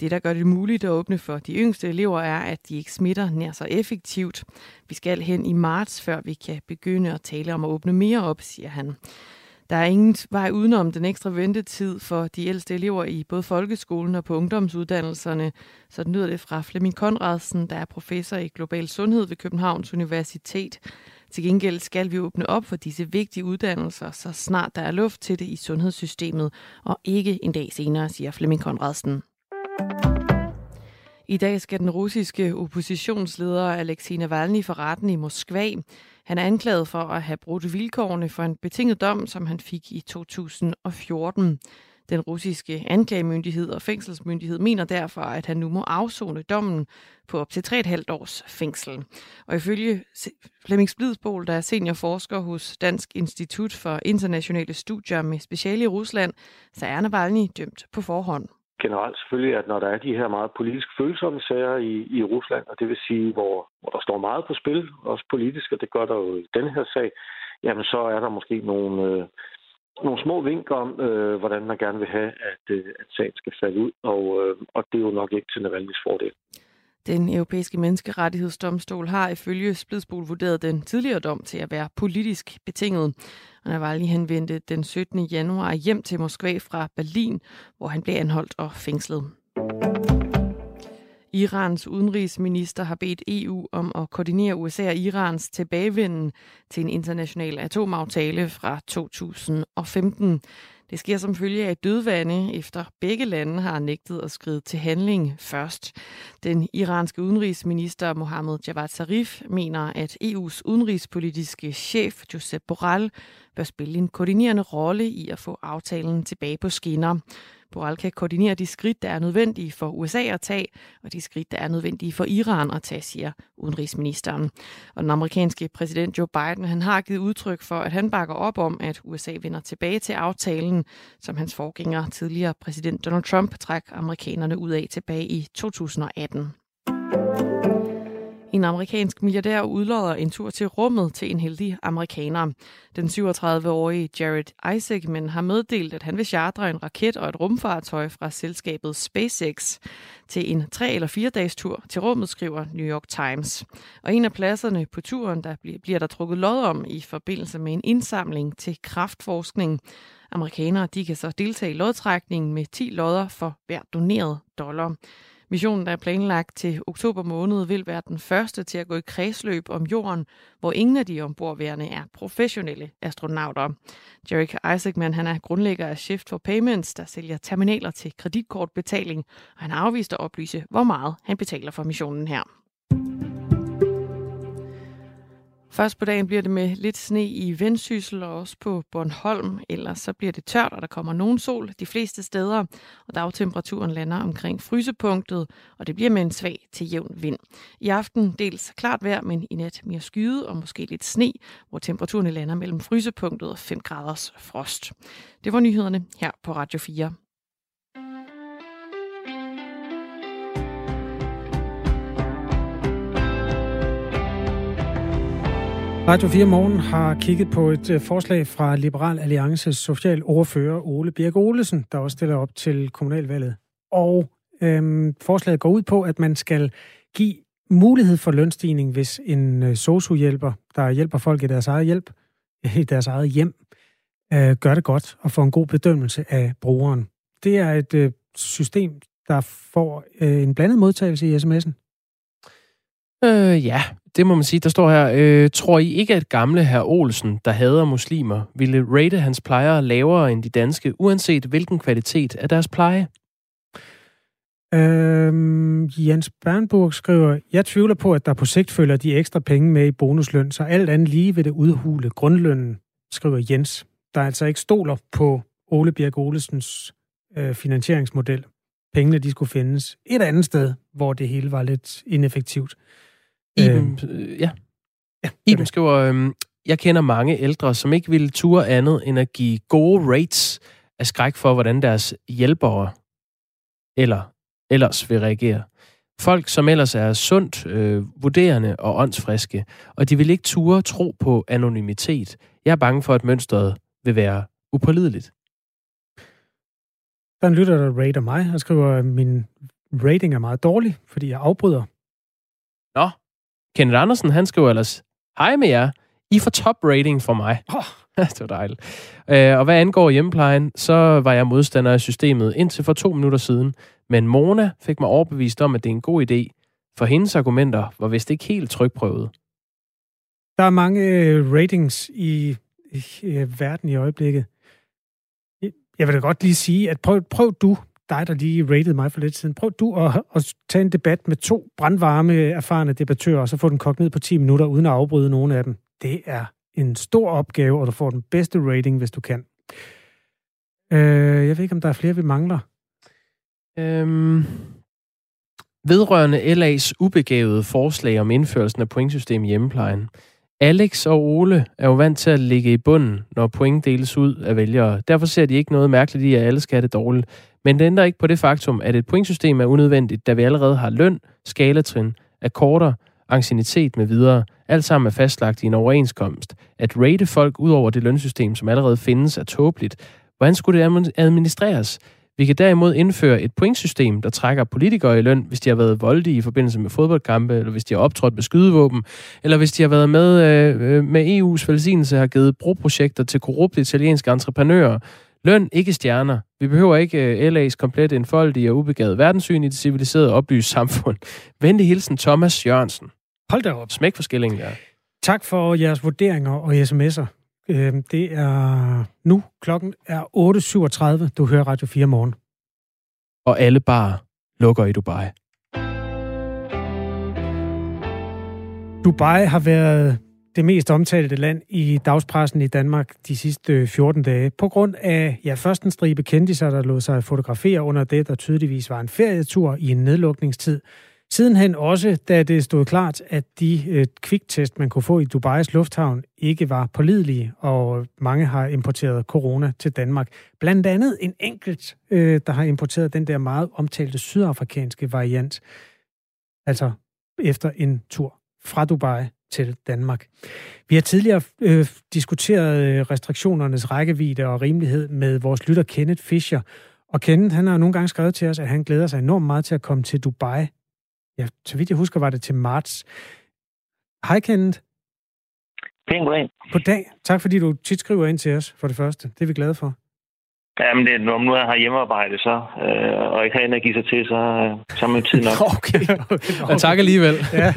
Det, der gør det muligt at åbne for de yngste elever, er, at de ikke smitter nær så effektivt. Vi skal hen i marts, før vi kan begynde at tale om at åbne mere op, siger han. Der er ingen vej udenom den ekstra ventetid for de ældste elever i både folkeskolen og på ungdomsuddannelserne. Så lyder det fra Flemming Konradsen, der er professor i global sundhed ved Københavns Universitet. Til gengæld skal vi åbne op for disse vigtige uddannelser, så snart der er luft til det i sundhedssystemet, og ikke en dag senere, siger Flemming Konradsen. I dag skal den russiske oppositionsleder Alexei Navalny for retten i Moskva. Han er anklaget for at have brudt vilkårene for en betinget dom, som han fik i 2014. Den russiske anklagemyndighed og fængselsmyndighed mener derfor, at han nu må afzone dommen på op til 3,5 års fængsel. Og ifølge Flemming Splidsbol, der er seniorforsker hos Dansk Institut for Internationale Studier med speciale i Rusland, så er Navalny dømt på forhånd generelt selvfølgelig, at når der er de her meget politisk følsomme sager i, i Rusland, og det vil sige, hvor, hvor der står meget på spil, også politisk, og det gør der jo i denne her sag, jamen så er der måske nogle, øh, nogle små vink om, øh, hvordan man gerne vil have, at, øh, at sagen skal falde ud, og, øh, og det er jo nok ikke til Navalny's fordel. Den europæiske menneskerettighedsdomstol har ifølge Splidsbol vurderet den tidligere dom til at være politisk betinget. Og Navalny henvendte den 17. januar hjem til Moskva fra Berlin, hvor han blev anholdt og fængslet. Irans udenrigsminister har bedt EU om at koordinere USA og Irans tilbagevenden til en international atomaftale fra 2015. Det sker som følge af dødvande, efter begge lande har nægtet at skride til handling først. Den iranske udenrigsminister Mohammed Javad Zarif mener, at EU's udenrigspolitiske chef Josep Borrell bør spille en koordinerende rolle i at få aftalen tilbage på skinner. Borrell kan koordinere de skridt, der er nødvendige for USA at tage, og de skridt, der er nødvendige for Iran at tage, siger udenrigsministeren. Og den amerikanske præsident Joe Biden han har givet udtryk for, at han bakker op om, at USA vender tilbage til aftalen, som hans forgænger, tidligere præsident Donald Trump, træk amerikanerne ud af tilbage i 2018. En amerikansk milliardær udlodder en tur til rummet til en heldig amerikaner. Den 37-årige Jared Isaacman har meddelt, at han vil chartre en raket og et rumfartøj fra selskabet SpaceX til en tre- eller fire dages tur til rummet, skriver New York Times. Og en af pladserne på turen, der bliver der trukket lod om i forbindelse med en indsamling til kraftforskning. Amerikanere de kan så deltage i lodtrækningen med 10 lodder for hver doneret dollar. Missionen, der er planlagt til oktober måned, vil være den første til at gå i kredsløb om jorden, hvor ingen af de ombordværende er professionelle astronauter. Jarek Isaacman han er grundlægger af Shift for Payments, der sælger terminaler til kreditkortbetaling, og han har afvist at oplyse, hvor meget han betaler for missionen her. Først på dagen bliver det med lidt sne i Vendsyssel og også på Bornholm. Ellers så bliver det tørt, og der kommer nogen sol de fleste steder. Og dagtemperaturen lander omkring frysepunktet, og det bliver med en svag til jævn vind. I aften dels klart vejr, men i nat mere skyde og måske lidt sne, hvor temperaturen lander mellem frysepunktet og 5 graders frost. Det var nyhederne her på Radio 4. Radio 4 Morgen har kigget på et øh, forslag fra Liberal Alliances socialordfører Ole Birk Olesen, der også stiller op til kommunalvalget. Og øhm, forslaget går ud på, at man skal give mulighed for lønstigning, hvis en øh, sosuhjælper, hjælper, der hjælper folk i deres eget hjælp, i deres eget hjem, øh, gør det godt og får en god bedømmelse af brugeren. Det er et øh, system, der får øh, en blandet modtagelse i sms'en. Øh, ja, det må man sige. Der står her, øh, tror I ikke, at gamle herr Olsen, der hader muslimer, ville rate hans plejere lavere end de danske, uanset hvilken kvalitet af deres pleje? Øhm, Jens Bernburg skriver, jeg tvivler på, at der på sigt følger de ekstra penge med i bonusløn, så alt andet lige vil det udhule grundlønnen. skriver Jens, der altså ikke stoler på Ole Bjerg Olesens øh, finansieringsmodel. Pengene, de skulle findes et andet sted, hvor det hele var lidt ineffektivt. Iben, øh, ja. ja Iben skriver, øh, jeg kender mange ældre, som ikke ville ture andet end at give gode rates af skræk for, hvordan deres hjælpere eller ellers vil reagere. Folk, som ellers er sundt, øh, vurderende og åndsfriske, og de vil ikke ture tro på anonymitet. Jeg er bange for, at mønstret vil være upålideligt. Der er en lytter, der rater mig og skriver, at min rating er meget dårlig, fordi jeg afbryder. Kenneth Andersen, han skriver ellers, Hej med jer. I får top rating for mig. Oh. det var dejligt. Øh, og hvad angår hjemmeplejen, så var jeg modstander af systemet indtil for to minutter siden. Men Mona fik mig overbevist om, at det er en god idé, for hendes argumenter var vist ikke helt trykprøvet. Der er mange øh, ratings i, i, i verden i øjeblikket. Jeg vil da godt lige sige, at prøv, prøv du, dig der lige rated mig for lidt siden, prøv du at, at tage en debat med to brandvarme, erfarne debattører, og så få den kogt ned på 10 minutter, uden at afbryde nogen af dem. Det er en stor opgave, og du får den bedste rating, hvis du kan. Øh, jeg ved ikke, om der er flere, vi mangler. Øhm, vedrørende LA's ubegavede forslag om indførelsen af pointsystem i hjemmeplejen. Alex og Ole er jo vant til at ligge i bunden, når point deles ud af vælgere. Derfor ser de ikke noget mærkeligt i, at alle skal have det dårligt. Men det ændrer ikke på det faktum, at et pointsystem er unødvendigt, da vi allerede har løn, skalatrin, akkorder, ancienitet med videre. Alt sammen er fastlagt i en overenskomst. At rate folk ud over det lønsystem, som allerede findes, er tåbeligt. Hvordan skulle det administreres? Vi kan derimod indføre et pointsystem, der trækker politikere i løn, hvis de har været voldige i forbindelse med fodboldkampe, eller hvis de har optrådt med skydevåben, eller hvis de har været med øh, øh med EU's velsignelse har givet broprojekter til korrupte italienske entreprenører. Løn, ikke stjerner. Vi behøver ikke øh, LA's komplet enfoldige og ubegavet verdenssyn i det civiliserede oplyst samfund. Venlig hilsen Thomas Jørgensen. Hold da op. Smæk for skillingen, ja. Tak for jeres vurderinger og sms'er. Øh, det er nu. Klokken er 8.37. Du hører Radio 4 morgen. Og alle bare lukker i Dubai. Dubai har været det mest omtalte land i dagspressen i Danmark de sidste øh, 14 dage. På grund af, ja, først en stribe kendiser, der lod sig fotografere under det, der tydeligvis var en ferietur i en nedlukningstid. Sidenhen også, da det stod klart, at de øh, kviktest, man kunne få i Dubais lufthavn, ikke var pålidelige, og mange har importeret corona til Danmark. Blandt andet en enkelt, øh, der har importeret den der meget omtalte sydafrikanske variant, altså efter en tur fra Dubai til Danmark. Vi har tidligere øh, diskuteret øh, restriktionernes rækkevidde og rimelighed med vores lytter Kenneth Fischer. Og Kenneth, han har nogle gange skrevet til os, at han glæder sig enormt meget til at komme til Dubai ja, så vidt jeg husker, var det til marts. Hej, Kenneth. Pæn goddag. Goddag. Tak, fordi du tit skriver ind til os, for det første. Det er vi glade for. Jamen, det, når nu jeg har hjemmearbejde, så, øh, og ikke har energi sig til, så, øh, så er man tid nok. okay. okay. tak alligevel. ja.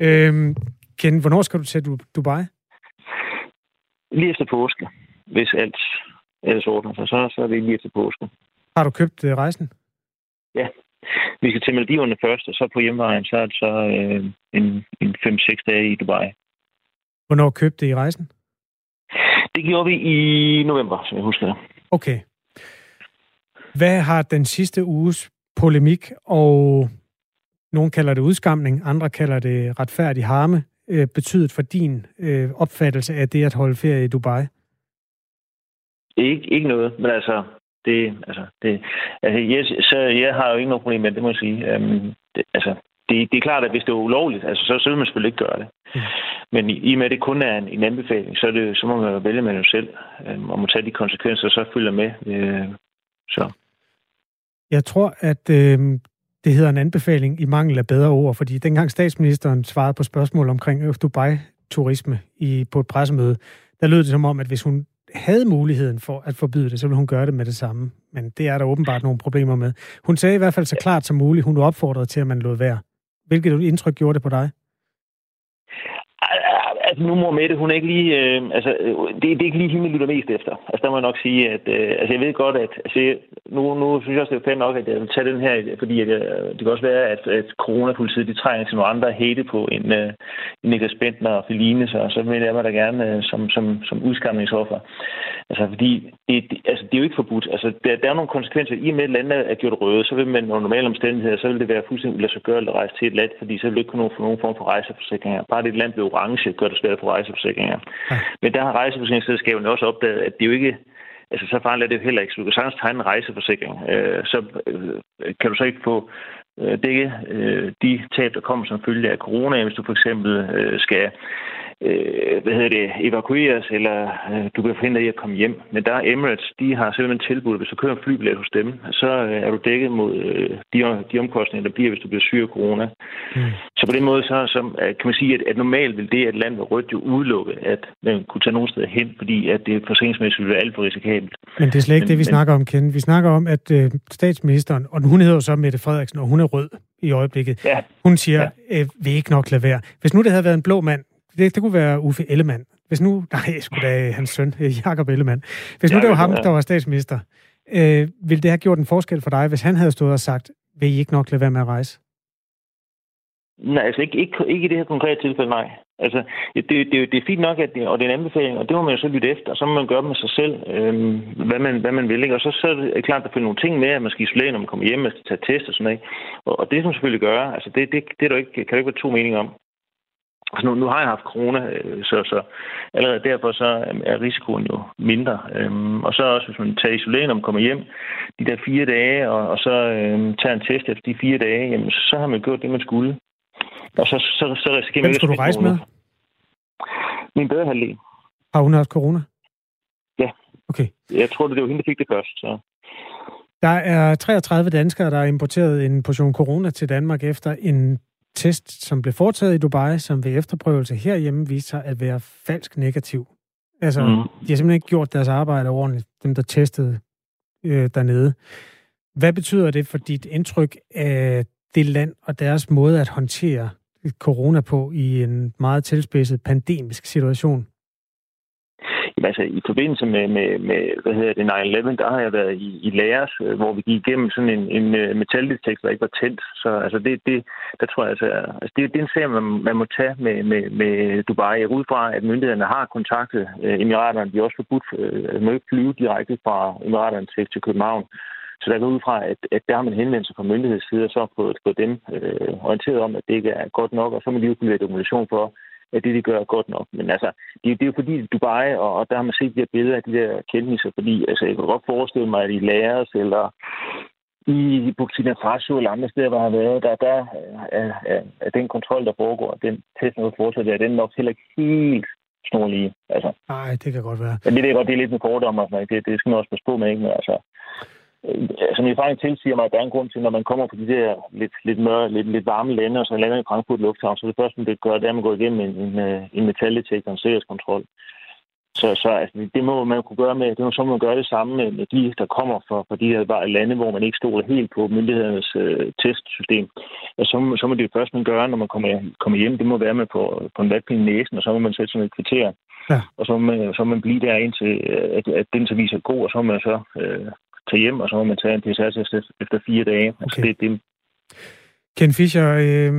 Øhm, Ken, hvornår skal du til Dubai? Lige efter påske, hvis alt ellers ordner sig. Så, så er det lige efter påske. Har du købt øh, rejsen? Ja. Vi skal til Maldiverne først, og så på hjemvejen, så er det så øh, en, en 5-6 dage i Dubai. Hvornår købte I rejsen? Det gjorde vi i november, som jeg husker det. Okay. Hvad har den sidste uges polemik, og nogen kalder det udskamning, andre kalder det retfærdig harme, øh, betydet for din øh, opfattelse af det at holde ferie i Dubai? Ikke, ikke noget, men altså, det, altså, det, altså jeg, så jeg har jo ikke noget problem med det, må jeg sige. Um, det, altså, det, det er klart, at hvis det er ulovligt, altså, så, så vil man selvfølgelig ikke gøre det. Mm. Men i, i og med, at det kun er en, en anbefaling, så, er det, så må man vælge med jo selv, um, og må tage de konsekvenser, så følger med. Uh, så. Jeg tror, at øh, det hedder en anbefaling i mangel af bedre ord, fordi dengang statsministeren svarede på spørgsmål omkring Dubai-turisme i, på et pressemøde, der lød det som om, at hvis hun havde muligheden for at forbyde det, så ville hun gøre det med det samme. Men det er der åbenbart nogle problemer med. Hun sagde i hvert fald så klart som muligt, hun opfordrede til, at man lod være. Hvilket indtryk gjorde det på dig? Altså nu mor Mette, hun er ikke lige, øh, altså øh, det, det er ikke lige hende, lytter mest efter. Altså der må jeg nok sige, at øh, altså jeg ved godt, at altså, nu, nu synes jeg også, det er pænt nok, at jeg vil tage den her, fordi at, øh, det kan også være, at, at coronapolitiet, de trænger til nogle andre hate på en, øh, Niklas Bentner og Feline, så, så vil jeg mig da gerne øh, som, som, som udskamningsoffer. Altså fordi, det, det, altså, det er jo ikke forbudt. Altså der, der er nogle konsekvenser. I og med, at landet er gjort røde, så vil man under normale omstændigheder, så vil det være fuldstændig uladsiggørligt at rejse til et land, fordi så vil det ikke kunne få nogen form for rejseforsikringer. Bare det et land bliver orange, gør det svært for rejseforsikringer. Ja. Men der har rejseforsikringsselskaberne også opdaget, at det jo ikke Altså, så farligt er det jo heller ikke. Så du kan sagtens tegne en rejseforsikring. Øh, så øh, kan du så ikke få øh, dække øh, de tab, der kommer som følge af corona, hvis du for eksempel øh, skal øh, hvad hedder det, evakueres, eller øh, du kan forhindre i at komme hjem. Men der er Emirates, de har simpelthen tilbudt, hvis du kører en flybillet hos dem, så øh, er du dækket mod øh, de, de omkostninger, der bliver, hvis du bliver syg af corona. Mm. Så på den måde, så, så øh, kan man sige, at, at normalt vil det, at land var rødt, jo udelukke, at man kunne tage nogen steder hen, fordi at det forsikringsmæssigt ville være alt for risikabelt. Men det er slet ikke men, det, vi men, snakker om, Ken. Vi snakker om, at øh, statsministeren, og hun hedder jo så Mette Frederiksen, og hun er rød i øjeblikket. Ja. Hun siger, ja. øh, vil ikke nok lade være. Hvis nu det havde været en blå mand, det, det kunne være Uffe Ellemann. Hvis nu, nej, skulle da hans søn, Jakob Ellemann. Hvis nu det var ham, der var statsminister, øh, ville det have gjort en forskel for dig, hvis han havde stået og sagt, vil I ikke nok lade være med at rejse? Nej, altså ikke, ikke, ikke i det her konkrete tilfælde, nej. Altså, det, det, det er fint nok, at det, og det er en anbefaling, og det må man jo så lytte efter, og så må man gøre med sig selv, øhm, hvad, man, hvad man vil. Ikke? Og så, så er det klart, at der følger nogle ting med, at man skal isolere, når man kommer hjem, man skal tage test og sådan noget. Og, og det man selvfølgelig gøre. Altså, det, det, det er der ikke, kan der ikke være to meninger om. Altså nu, nu har jeg haft corona, øh, så, så allerede derfor så er risikoen jo mindre. Øhm, og så også, hvis man tager isolering, når man kommer hjem de der fire dage, og, og så øhm, tager en test efter de fire dage, jamen, så har man gjort det, man skulle. Og så, så, så risikerer man Hvem skal du rejse med? Min bedre halvdel. Har hun haft corona? Ja. Okay. Jeg tror, det var hende, der fik det først. Så. Der er 33 danskere, der har importeret en portion corona til Danmark efter en test, som blev foretaget i Dubai, som ved efterprøvelse herhjemme viste sig at være falsk negativ. Altså, mm. de har simpelthen ikke gjort deres arbejde ordentligt, dem der testede øh, dernede. Hvad betyder det for dit indtryk af det land og deres måde at håndtere corona på i en meget tilspidset pandemisk situation? Jamen, altså, i forbindelse med, med, med hvad hedder det, 9-11, der har jeg været i, i læres, øh, hvor vi gik igennem sådan en, en øh, metaldetektor, der ikke var tændt. Så altså, det, det, der tror jeg, altså, altså det, det er en sag, man, man må tage med, med, med Dubai. Jeg ud fra, at myndighederne har kontaktet øh, Emiraterne. De er også forbudt, øh, må ikke flyve direkte fra Emiraterne til, til København. Så der går ud fra, at, at der har man henvendt sig fra myndighedssiden, og så fået, fået dem øh, orienteret om, at det ikke er godt nok, og så må de jo kunne dokumentation for, at det, de gør, er godt nok. Men altså, det, det er jo fordi Dubai, og, og der har man set de her billeder af de der kendtiser, fordi altså, jeg kan godt forestille mig, at i Laos eller i Burkina Faso eller andre steder, hvor jeg har været, der, der er, er, er den kontrol, der foregår, den test, der fortsætter, den er nok heller ikke helt snorlige. Altså. Nej, det kan godt være. Men det, det, er, godt, det er lidt med fordom, og det, det skal man også passe på med, ikke? Men altså, som min erfaring tilsiger mig, at der er en grund til, når man kommer på de der lidt, lidt mørre, lidt, lidt varme lande, og så lander i Frankfurt Lufthavn, så det første, man gør, det er, at man går igennem en, en, øh, en metaldetektor, en sikkerhedskontrol. Så, så altså, det må man kunne gøre med, det må så man gøre det samme med de, der kommer fra, fra de her lande, hvor man ikke stoler helt på myndighedernes øh, testsystem. Og så, så må det først, man gøre, når man kommer, kommer hjem, det må være med på, på en vatpind i næsen, og så må man sætte sådan et kvarter. Ja. Og så må, man, så må man blive der indtil, at, at den så viser god, og så må man så øh, tage hjem, og så må man tage en PCR-test efter fire dage. Altså, okay. Altså, det, det... Ken Fischer, øh,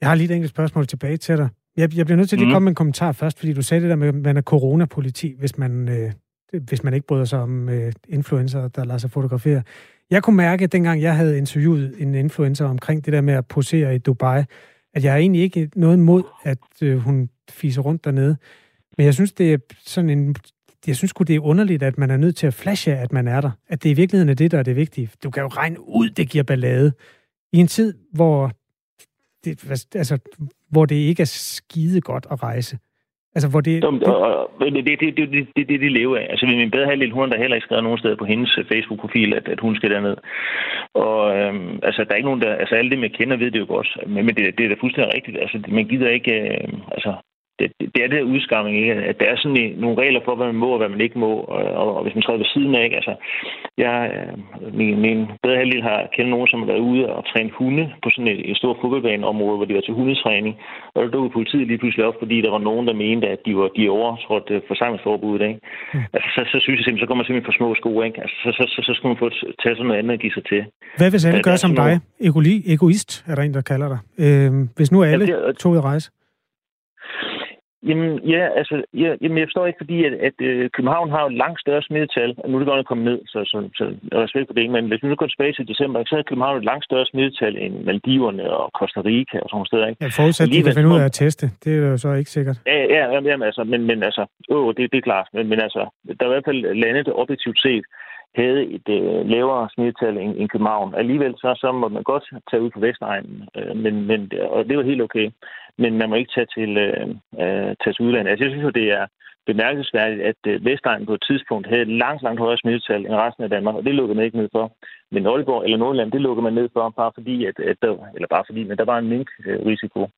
jeg har lige et enkelt spørgsmål tilbage til dig. Jeg, jeg bliver nødt til at lige mm. komme med en kommentar først, fordi du sagde det der med, at man er coronapoliti, hvis man, øh, hvis man ikke bryder sig om øh, influencer, der lader sig fotografere. Jeg kunne mærke, at dengang jeg havde interviewet en influencer omkring det der med at posere i Dubai, at jeg er egentlig ikke noget imod, at øh, hun fiser rundt dernede. Men jeg synes, det er sådan en jeg synes det er underligt, at man er nødt til at flashe, at man er der. At det i virkeligheden er det, der er det vigtige. Du kan jo regne ud, det giver ballade. I en tid, hvor det, altså, hvor det ikke er skide godt at rejse. Altså, hvor det... Det, det, det, det, det, det, det, de lever af. Altså, min bedre halvdel, hun har heller ikke skrevet nogen steder på hendes øh, Facebook-profil, at, at hun skal derned. Og øhm, altså, der er ikke nogen, der... Altså, alle dem, jeg kender, ved det jo godt. Men, men det, det er da fuldstændig rigtigt. Altså, man gider ikke... Øh, altså, det, det er det udskamning, ikke? at der er sådan nogle regler for, hvad man må og hvad man ikke må, og, og, og hvis man træder ved siden af, ikke? altså, jeg, øh, min, min bedre halvdel har kendt nogen, som har været ude og træne hunde på sådan et, et stort fodboldbaneområde, hvor de var til hundetræning, og der dukkede politiet lige pludselig op, fordi der var nogen, der mente, at de var de overtrådt øh, forsamlingsforbuddet. Ikke? Mm. Altså, så, så, synes jeg simpelthen, så går man simpelthen for små sko. Ikke? Altså, så, så, så, så skal man få tage sådan noget andet og give sig til. Hvad hvis alle gør som dig? Egoli, egoist er der en, der kalder dig. Øh, hvis nu alle ja, det, tog i rejse? Jamen, ja, altså, ja, jamen, jeg forstår ikke, fordi at, at øh, København har jo langt større smittetal, og nu er det godt at komme ned, så, så, så respekt for det, men hvis vi nu går tilbage til december, så har København et langt større smittetal end Maldiverne og Costa Rica og sådan nogle steder, ikke? Ja, forudsat, at de kan finde ud af at teste. Det er jo så ikke sikkert. Ja, ja, jamen, altså, men, men altså, åh, det, det er klart, men, men altså, der er i hvert fald lande, der objektivt set havde et øh, lavere smittetal end, end København. Alligevel så, så må man godt tage ud på Vestegnen, øh, men, men, og det var helt okay men man må ikke tage til, øh, øh, tage til udlandet. Altså, jeg synes jo, det er bemærkelsesværdigt, at øh, Vestegn på et tidspunkt havde et langt, langt højere smittetal end resten af Danmark, og det lukkede man ikke ned for. Men Aalborg eller Nordland, det lukkede man ned for, bare fordi, at, at der, eller bare fordi, men der var en mink-risiko.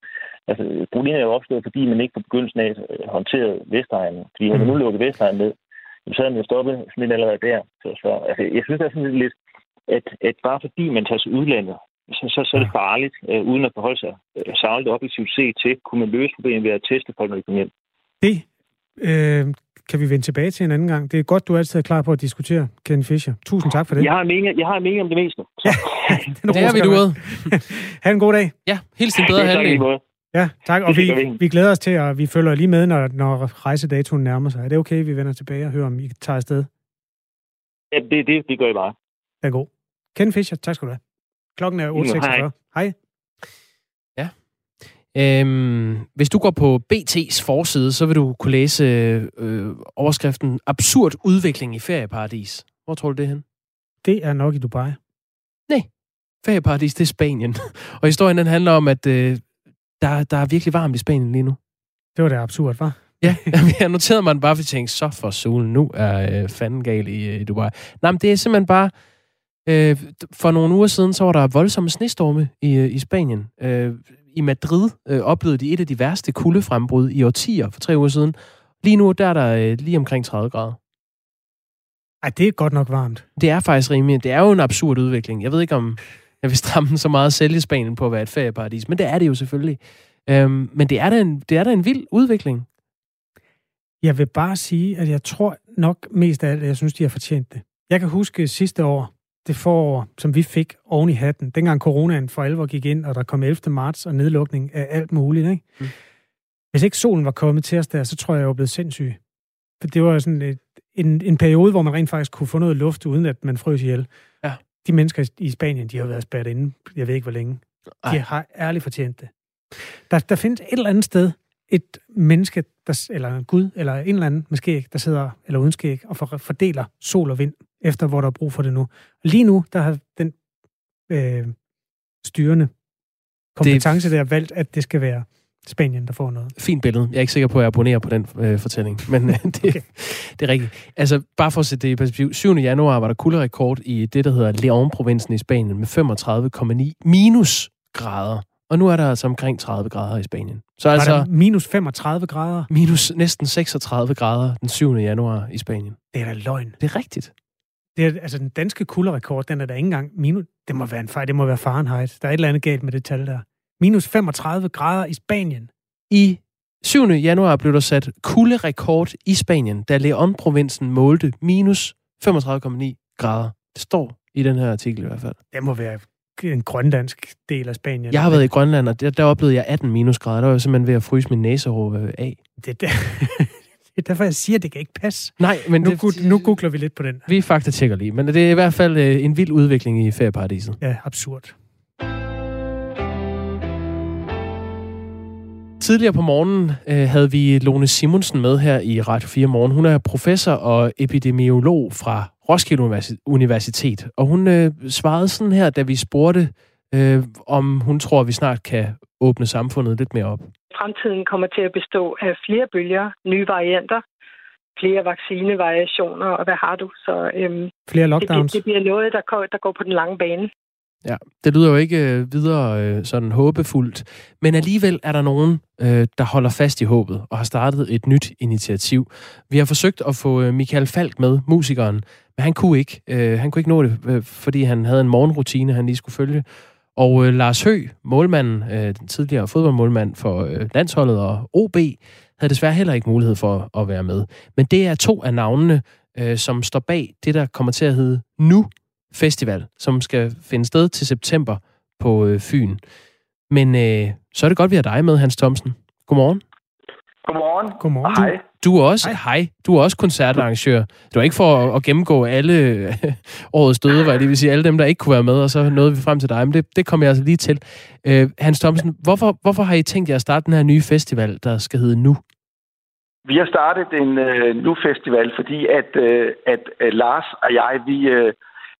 Altså, problemet er jo opstået, fordi man ikke på begyndelsen af øh, håndterede Vestegnen. Fordi havde man nu mm. lukket Vestegn ned, så havde man jo stoppet smitten allerede der. Så, så altså, jeg synes, det er sådan lidt, at, at bare fordi man tager til udlandet, så, så, så er det farligt, øh, uden at forholde sig øh, særligt objektivt set til, kunne man løse problemet ved at teste folk, når de kommer hjem. Det øh, kan vi vende tilbage til en anden gang. Det er godt, du altid er klar på at diskutere, Ken Fischer. Tusind tak for det. Jeg har en mening, jeg har en mening om det meste. Så. Ja, det er vi duet. ha' en god dag. Ja, helt sin bedre halvdel. Ja, tak. Og vi, vi glæder os til, og vi følger lige med, når, når rejsedatoen nærmer sig. Er det okay, vi vender tilbage og hører, om I tager afsted? Ja, det, det, det gør I bare. Det er god. Ken Fischer, tak skal du have. Klokken er 8.46. Hej. Ja. Øhm, hvis du går på BT's forside, så vil du kunne læse øh, overskriften Absurd udvikling i ferieparadis. Hvor tror du det er hen? Det er nok i Dubai. Nej, ferieparadis, det er Spanien. Og historien den handler om, at øh, der, der er virkelig varmt i Spanien lige nu. Det var da absurd, var? Ja, jeg noterede mig bare, for jeg tænkte, så for solen, nu er øh, fanden gal i, øh, i Dubai. Nej, men det er simpelthen bare Øh, for nogle uger siden, så var der voldsomme snestorme i, øh, i Spanien. Øh, I Madrid øh, oplevede de et af de værste kuldefrembrud i årtier for tre uger siden. Lige nu, der er der øh, lige omkring 30 grader. Ej, det er godt nok varmt. Det er faktisk rimeligt. Det er jo en absurd udvikling. Jeg ved ikke, om jeg vil stramme så meget selv i Spanien på at være et ferieparadis, men det er det jo selvfølgelig. Øhm, men det er, da en, det er da en vild udvikling. Jeg vil bare sige, at jeg tror nok mest af alt, at jeg synes, de har fortjent det. Jeg kan huske sidste år, det forår, som vi fik oven i hatten, dengang coronaen for alvor gik ind, og der kom 11. marts og nedlukning af alt muligt, ikke? Mm. Hvis ikke solen var kommet til os der, så tror jeg, jeg var blevet sindssyg. For det var sådan et, en, en periode, hvor man rent faktisk kunne få noget luft, uden at man frøs ihjel. Ja. De mennesker i Spanien, de har været spærret inde, jeg ved ikke hvor længe. Ej. De har ærligt fortjent det. Der, der findes et eller andet sted et menneske, der, eller en gud, eller en eller anden med skæg, der sidder, eller uden skæg, og fordeler sol og vind efter hvor der er brug for det nu. Lige nu, der har den øh, styrende kompetence det... der valgt, at det skal være Spanien, der får noget. Fint billede. Jeg er ikke sikker på, at jeg abonnerer på den øh, fortælling, men øh, det, okay. det er rigtigt. Altså, bare for at sætte det i perspektiv. 7. januar var der kulderekord i det, der hedder León-provinsen i Spanien med 35,9 minus grader. Og nu er der altså omkring 30 grader i Spanien. Så var altså, minus 35 grader? Minus næsten 36 grader den 7. januar i Spanien. Det er da løgn. Det er rigtigt. Det er, altså, den danske kulderekord, den er der ikke engang minus... Det må være en fejl, det må være Fahrenheit. Der er et eller andet galt med det tal der. Minus 35 grader i Spanien. I 7. januar blev der sat kulderekord i Spanien, da Leon-provinsen målte minus 35,9 grader. Det står i den her artikel i hvert fald. Det må være en grønlandsk del af Spanien. Jeg har været i Grønland, og der, der oplevede jeg 18 minusgrader. Der var jeg simpelthen ved at fryse min næsehår af. Det, Det er derfor, jeg siger, at det kan ikke passe. Nej, men nu, det, nu googler vi lidt på den. Vi fakta-tjekker lige, men det er i hvert fald øh, en vild udvikling i ferieparadiset. Ja, absurd. Tidligere på morgenen øh, havde vi Lone Simonsen med her i Radio 4 Morgen. Hun er professor og epidemiolog fra Roskilde Universitet, og hun øh, svarede sådan her, da vi spurgte, øh, om hun tror, at vi snart kan åbne samfundet lidt mere op fremtiden kommer til at bestå af flere bølger, nye varianter, flere vaccinevariationer, og hvad har du? Så øhm, flere lockdowns. Det, det, det bliver noget, der går, der går på den lange bane. Ja, det lyder jo ikke øh, videre øh, sådan håbefuldt, men alligevel er der nogen, øh, der holder fast i håbet og har startet et nyt initiativ. Vi har forsøgt at få øh, Michael Falk med, musikeren, men han kunne ikke. Øh, han kunne ikke nå det, øh, fordi han havde en morgenrutine, han lige skulle følge. Og øh, Lars Hø, målmanden, øh, den tidligere fodboldmålmand for øh, landsholdet og OB, havde desværre heller ikke mulighed for at være med. Men det er to af navnene, øh, som står bag det, der kommer til at hedde Nu Festival, som skal finde sted til september på øh, Fyn. Men øh, så er det godt, vi har dig med, Hans Thomsen. Godmorgen. Godmorgen. Godmorgen. Hej. Du er også, hej. hej. Du er også koncertarrangør. Det var ikke for at, at gennemgå alle årets døde, var det vil sige alle dem, der ikke kunne være med, og så nåede vi frem til dig. Men det, det kommer jeg altså lige til. Øh, Hans Thomsen, hvorfor, hvorfor har I tænkt jer at starte den her nye festival, der skal hedde Nu? Vi har startet en uh, Nu-festival, fordi at, uh, at uh, Lars og jeg, vi, uh,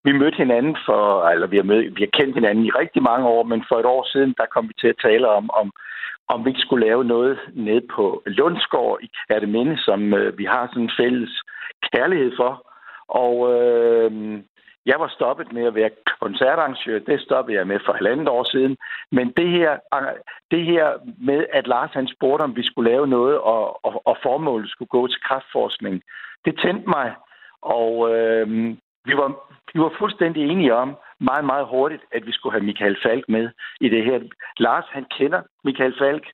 vi mødte hinanden for, eller vi har, mød, vi har kendt hinanden i rigtig mange år, men for et år siden, der kom vi til at tale om, om, om vi ikke skulle lave noget ned på Lundsgård i Kærteminde, som øh, vi har sådan en fælles kærlighed for. Og øh, jeg var stoppet med at være koncertarrangør. Det stoppede jeg med for halvandet år siden. Men det her, det her med, at Lars han spurgte, om vi skulle lave noget, og, og, og formålet skulle gå til kraftforskning, det tændte mig. Og øh, vi, var, vi var fuldstændig enige om, meget, meget hurtigt, at vi skulle have Michael Falk med i det her. Lars, han kender Michael Falk.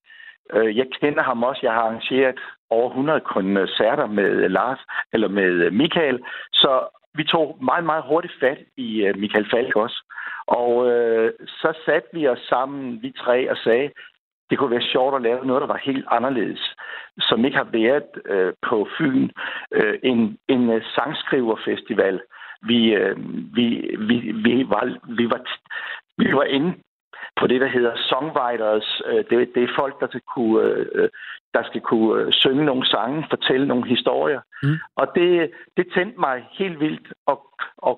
Øh, jeg kender ham også. Jeg har arrangeret over 100 koncerter med Lars, eller med øh, Michael. Så vi tog meget, meget hurtigt fat i øh, Michael Falk også. Og øh, så satte vi os sammen, vi tre, og sagde, det kunne være sjovt at lave noget, der var helt anderledes, som ikke har været øh, på Fyn. Øh, en en uh, sangskriverfestival. Vi, uh, vi, vi, vi, var, vi, var, vi var inde på det, der hedder songwriters. Det, det er folk, der skal kunne, der skal kunne synge nogle sange, fortælle nogle historier. Mm. Og det, det tændte mig helt vildt at, at,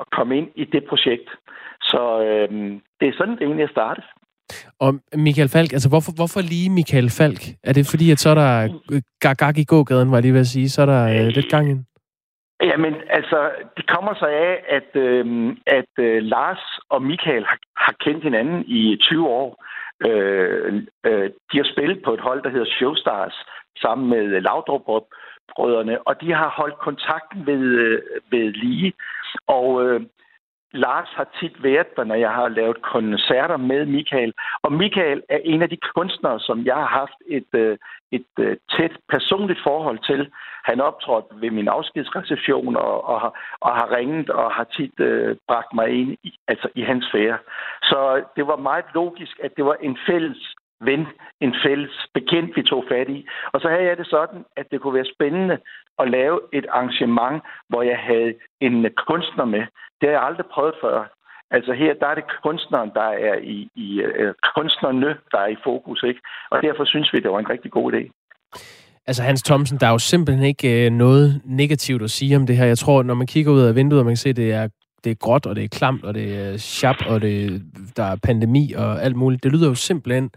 at komme ind i det projekt. Så øhm, det er sådan, det egentlig er startet. Og Michael Falk, altså hvorfor, hvorfor lige Michael Falk? Er det fordi, at så er der gag i gågaden, var jeg lige ved at sige, så er der øh, lidt gang ind? Jamen, altså, det kommer så af, at, øh, at øh, Lars og Michael har, har kendt hinanden i 20 år. Øh, øh, de har spillet på et hold, der hedder Showstars, sammen med Laudrup brødrene, og de har holdt kontakten ved, øh, ved lige. Og øh, Lars har tit været der, når jeg har lavet koncerter med Michael. Og Michael er en af de kunstnere, som jeg har haft et, øh, et, et tæt personligt forhold til. Han optrådte ved min afskedsreception og, og, har, og har ringet og har tit øh, bragt mig ind i, altså i hans fære. Så det var meget logisk, at det var en fælles ven, en fælles bekendt, vi tog fat i. Og så havde jeg det sådan, at det kunne være spændende at lave et arrangement, hvor jeg havde en kunstner med. Det har jeg aldrig prøvet før. Altså her, der er det kunstneren, der er i, i uh, kunstnerne, der er i fokus, ikke? Og derfor synes vi, det var en rigtig god idé. Altså Hans Thomsen, der er jo simpelthen ikke øh, noget negativt at sige om det her. Jeg tror, når man kigger ud af vinduet, og man kan se, at det er, det er gråt, og det er klamt, og det er chap, og det, der er pandemi og alt muligt. Det lyder jo simpelthen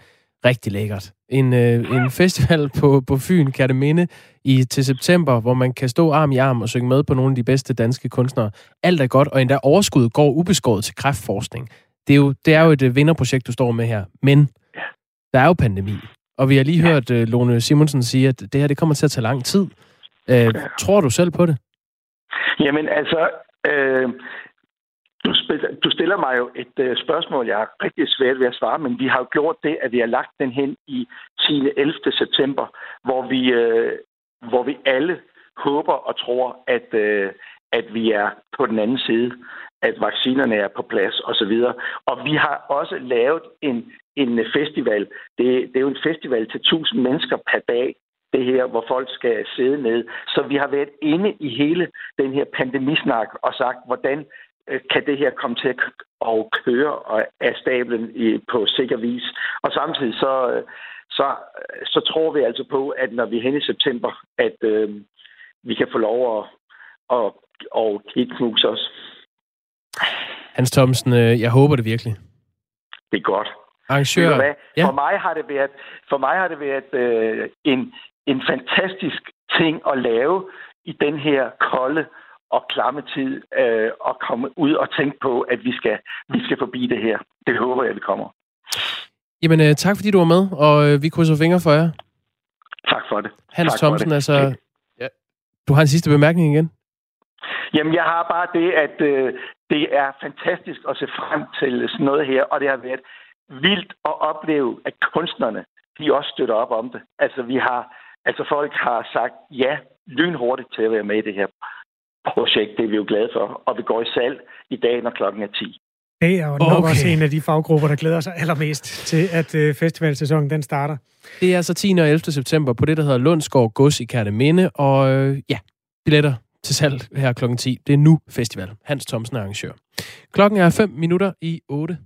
rigtig lækkert. En, øh, en festival på, på Fyn, Kærteminde, i, til september, hvor man kan stå arm i arm og synge med på nogle af de bedste danske kunstnere. Alt er godt, og endda overskuddet går ubeskåret til kræftforskning. Det er jo, det er jo et øh, vinderprojekt, du står med her. Men der er jo pandemi. Og vi har lige hørt uh, Lone Simonsen sige, at det her det kommer til at tage lang tid. Uh, tror du selv på det? Jamen altså, øh, du, du stiller mig jo et uh, spørgsmål, jeg har rigtig svært ved at svare, men vi har jo gjort det, at vi har lagt den hen i 10. 11. september, hvor vi, uh, hvor vi alle håber og tror, at, uh, at vi er på den anden side, at vaccinerne er på plads osv. Og vi har også lavet en, en festival. Det, det er jo en festival til 1000 mennesker per dag, det her, hvor folk skal sidde ned. Så vi har været inde i hele den her pandemisnak og sagt, hvordan kan det her komme til at køre af stablen på sikker vis. Og samtidig så, øh, så, så tror vi altså på, at når vi er hen i september, at øh, vi kan få lov at, at, at give knus også. Hans Thomsen, øh, jeg håber det virkelig. Det er godt. Arrangør. Ja. For mig har det været, for mig har det været øh, en, en fantastisk ting at lave i den her kolde og klamme tid øh, at komme ud og tænke på, at vi skal, vi skal forbi det her. Det håber jeg, vi kommer. Jamen, øh, tak fordi du var med, og øh, vi krydser fingre for jer. Tak for det. Hans tak Thomsen, det. altså... Ja. Du har en sidste bemærkning igen? Jamen, jeg har bare det, at øh, det er fantastisk at se frem til sådan noget her, og det har været vildt at opleve, at kunstnerne, de også støtter op om det. Altså, vi har, altså folk har sagt ja lynhurtigt til at være med i det her projekt. Det er vi jo glade for, og vi går i salg i dag, når klokken er 10. Det er jo nok okay. også en af de faggrupper, der glæder sig allermest til, at øh, festivalsæsonen den starter. Det er altså 10. og 11. september på det, der hedder Lundsgård Gods i Kærteminde, og øh, ja, billetter til salg her kl. 10. Det er nu festival. Hans Thomsen er arrangør. Klokken er 5 minutter i 8.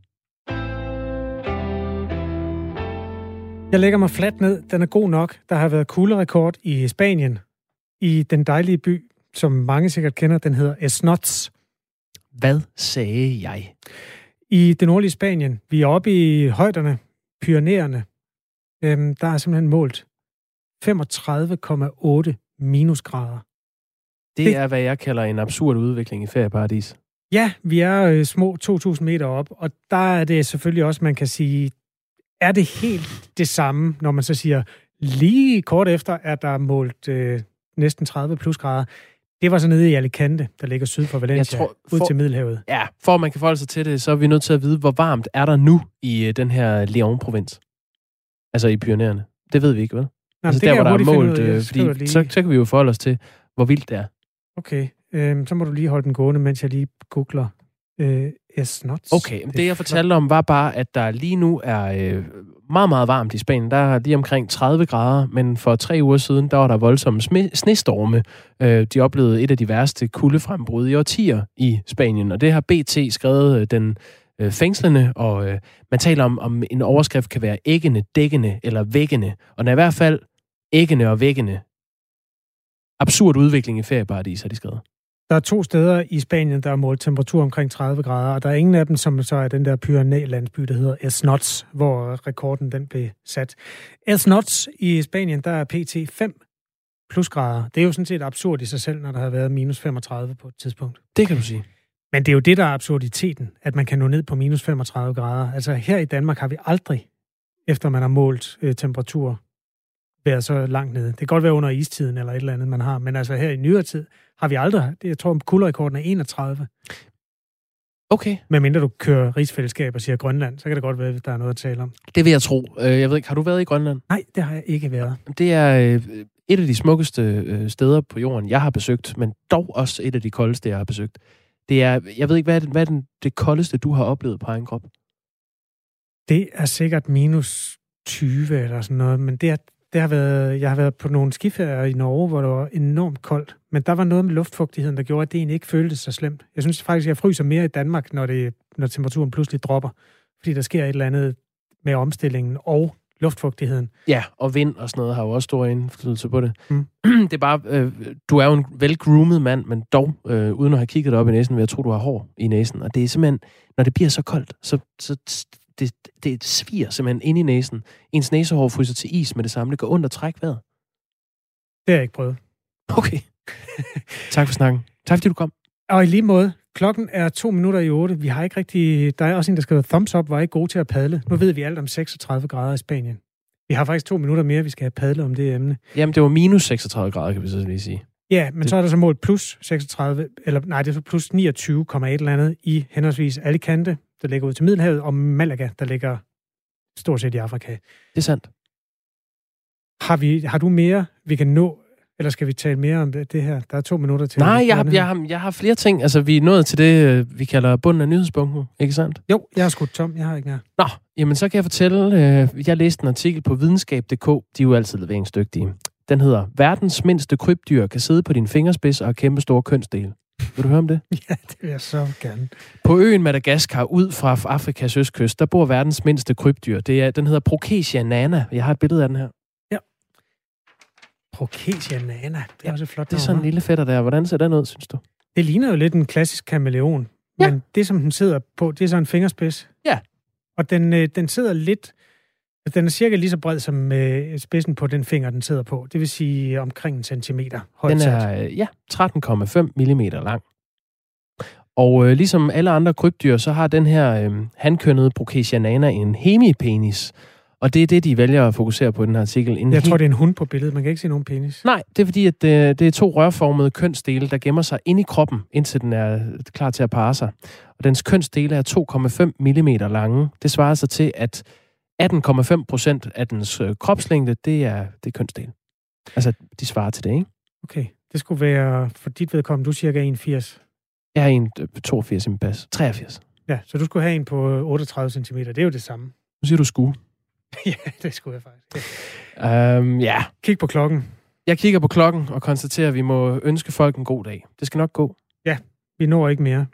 Jeg lægger mig fladt ned. Den er god nok. Der har været kulderekord i Spanien. I den dejlige by, som mange sikkert kender, den hedder Esnots. Hvad sagde jeg? I det nordlige Spanien. Vi er oppe i højderne, Pyreneerne. Øhm, der er simpelthen målt 35,8 minusgrader. Det, det er, hvad jeg kalder en absurd udvikling i ferieparadis. Ja, vi er øh, små 2.000 meter op, og der er det selvfølgelig også, man kan sige, er det helt det samme, når man så siger, lige kort efter er der målt øh, næsten 30 plusgrader. Det var så nede i Alicante, der ligger syd for Valencia, tror, for, ud til Middelhavet. Ja, for at man kan forholde sig til det, så er vi nødt til at vide, hvor varmt er der nu i øh, den her Lyon-provins? Altså i Pyreneerne. Det ved vi ikke, vel? Nå, altså det der, hvor der er målt, øh, fordi så, så kan vi jo forholde os til, hvor vildt det er. Okay, øh, så må du lige holde den gående, mens jeg lige googler øh, S-Nuts. Okay, det, det jeg fortalte om var bare, at der lige nu er øh, meget, meget varmt i Spanien. Der er lige omkring 30 grader, men for tre uger siden, der var der voldsomme snestorme. Øh, de oplevede et af de værste kuldefrembrud i årtier i Spanien, og det har BT skrevet øh, den øh, fængslende, og øh, man taler om, om en overskrift kan være æggende, dækkende eller væggende, og den er i hvert fald æggende og væggende. Absurd udvikling i ferieparadis, har de skrevet. Der er to steder i Spanien, der er målt temperatur omkring 30 grader, og der er ingen af dem, som så er den der Pyrenæ-landsby, der hedder Esnots, hvor rekorden den blev sat. Esnots i Spanien, der er pt. 5 plusgrader. Det er jo sådan set absurd i sig selv, når der har været minus 35 på et tidspunkt. Det kan du sige. Men det er jo det, der er absurditeten, at man kan nå ned på minus 35 grader. Altså her i Danmark har vi aldrig, efter man har målt øh, temperatur, været så langt nede. Det kan godt være under istiden eller et eller andet, man har, men altså her i nyere tid har vi aldrig, jeg tror, kulderekorden er 31. Okay. Men mindre du kører rigsfællesskab og siger Grønland, så kan det godt være, at der er noget at tale om. Det vil jeg tro. Øh, jeg ved ikke, har du været i Grønland? Nej, det har jeg ikke været. Det er øh, et af de smukkeste øh, steder på jorden, jeg har besøgt, men dog også et af de koldeste, jeg har besøgt. Det er, jeg ved ikke, hvad er, det, hvad er den, det koldeste, du har oplevet på egen krop? Det er sikkert minus 20 eller sådan noget, men det er, det har været, jeg har været på nogle skiferier i Norge, hvor det var enormt koldt. Men der var noget med luftfugtigheden, der gjorde, at det egentlig ikke føltes så slemt. Jeg synes faktisk, at jeg fryser mere i Danmark, når, det, når temperaturen pludselig dropper. Fordi der sker et eller andet med omstillingen og luftfugtigheden. Ja, og vind og sådan noget har jo også stor indflydelse på det. Mm. Det er bare, øh, du er jo en velgroomet mand, men dog, øh, uden at have kigget op i næsen, vil jeg tro, du har hår i næsen. Og det er simpelthen, når det bliver så koldt, så, så det, det sviger simpelthen ind i næsen. Ens næsehår fryser til is med det samme. Det går ondt at trække vejret. Det har jeg ikke prøvet. Okay. tak for snakken. Tak fordi du kom. Og i lige måde, klokken er to minutter i otte. Vi har ikke rigtig... Der er også en, der skriver, thumbs up var ikke god til at padle. Nu ved vi alt om 36 grader i Spanien. Vi har faktisk to minutter mere, vi skal have padlet om det emne. Jamen, det var minus 36 grader, kan vi så lige sige. Ja, men det... så er der så målt plus 36, eller nej, det er så plus 29,1 eller andet i henholdsvis Alicante, der ligger ud til Middelhavet, og Malaga, der ligger stort set i Afrika. Det er sandt. Har, vi, har du mere, vi kan nå, eller skal vi tale mere om det, det her? Der er to minutter til. Nej, jeg har, jeg, har, jeg har flere ting. Altså, vi er nået til det, øh, vi kalder bunden af nyhedspunkten, ikke sandt? Jo, jeg har skudt tom. Jeg har ikke mere. Nå, jamen så kan jeg fortælle, øh, jeg læste en artikel på videnskab.dk. De er jo altid leveringsdygtige. Den hedder, verdens mindste krybdyr kan sidde på din fingerspids og have kæmpe store kønsdele. Vil du høre om det? Ja, det vil jeg så gerne. På øen Madagaskar, ud fra Afrikas østkyst, der bor verdens mindste krybdyr. Det er, den hedder Prokesia nana. Jeg har et billede af den her. Ja. Prokesia nana. Det er ja, også flot Det er sådan en lille fætter der. Hvordan ser den ud, synes du? Det ligner jo lidt en klassisk kameleon. Ja. Men det, som den sidder på, det er så en fingerspids. Ja. Og den, øh, den sidder lidt Den er cirka lige så bred som øh, spidsen på den finger, den sidder på. Det vil sige omkring en centimeter højt Den er øh, ja, 13,5 mm lang. Og øh, ligesom alle andre krybdyr, så har den her øh, hankønnede Brocasianana en hemipenis. Og det er det, de vælger at fokusere på i den her artikel. En Jeg tror, det er en hund på billedet. Man kan ikke se nogen penis. Nej, det er fordi, at det, det er to rørformede kønsdele, der gemmer sig inde i kroppen, indtil den er klar til at parre sig. Og dens kønsdele er 2,5 mm lange. Det svarer sig til, at 18,5 procent af dens øh, kropslængde, det er, det er kønsdel. Altså, de svarer til det, ikke? Okay, det skulle være for dit vedkommende. Du er cirka 81. Jeg har en øh, 82 i min pas. 83. Ja, så du skulle have en på øh, 38 cm. Det er jo det samme. Nu siger du skue. ja, det skulle jeg faktisk. Ja. Um, ja. Kig på klokken. Jeg kigger på klokken og konstaterer, at vi må ønske folk en god dag. Det skal nok gå. Ja, vi når ikke mere.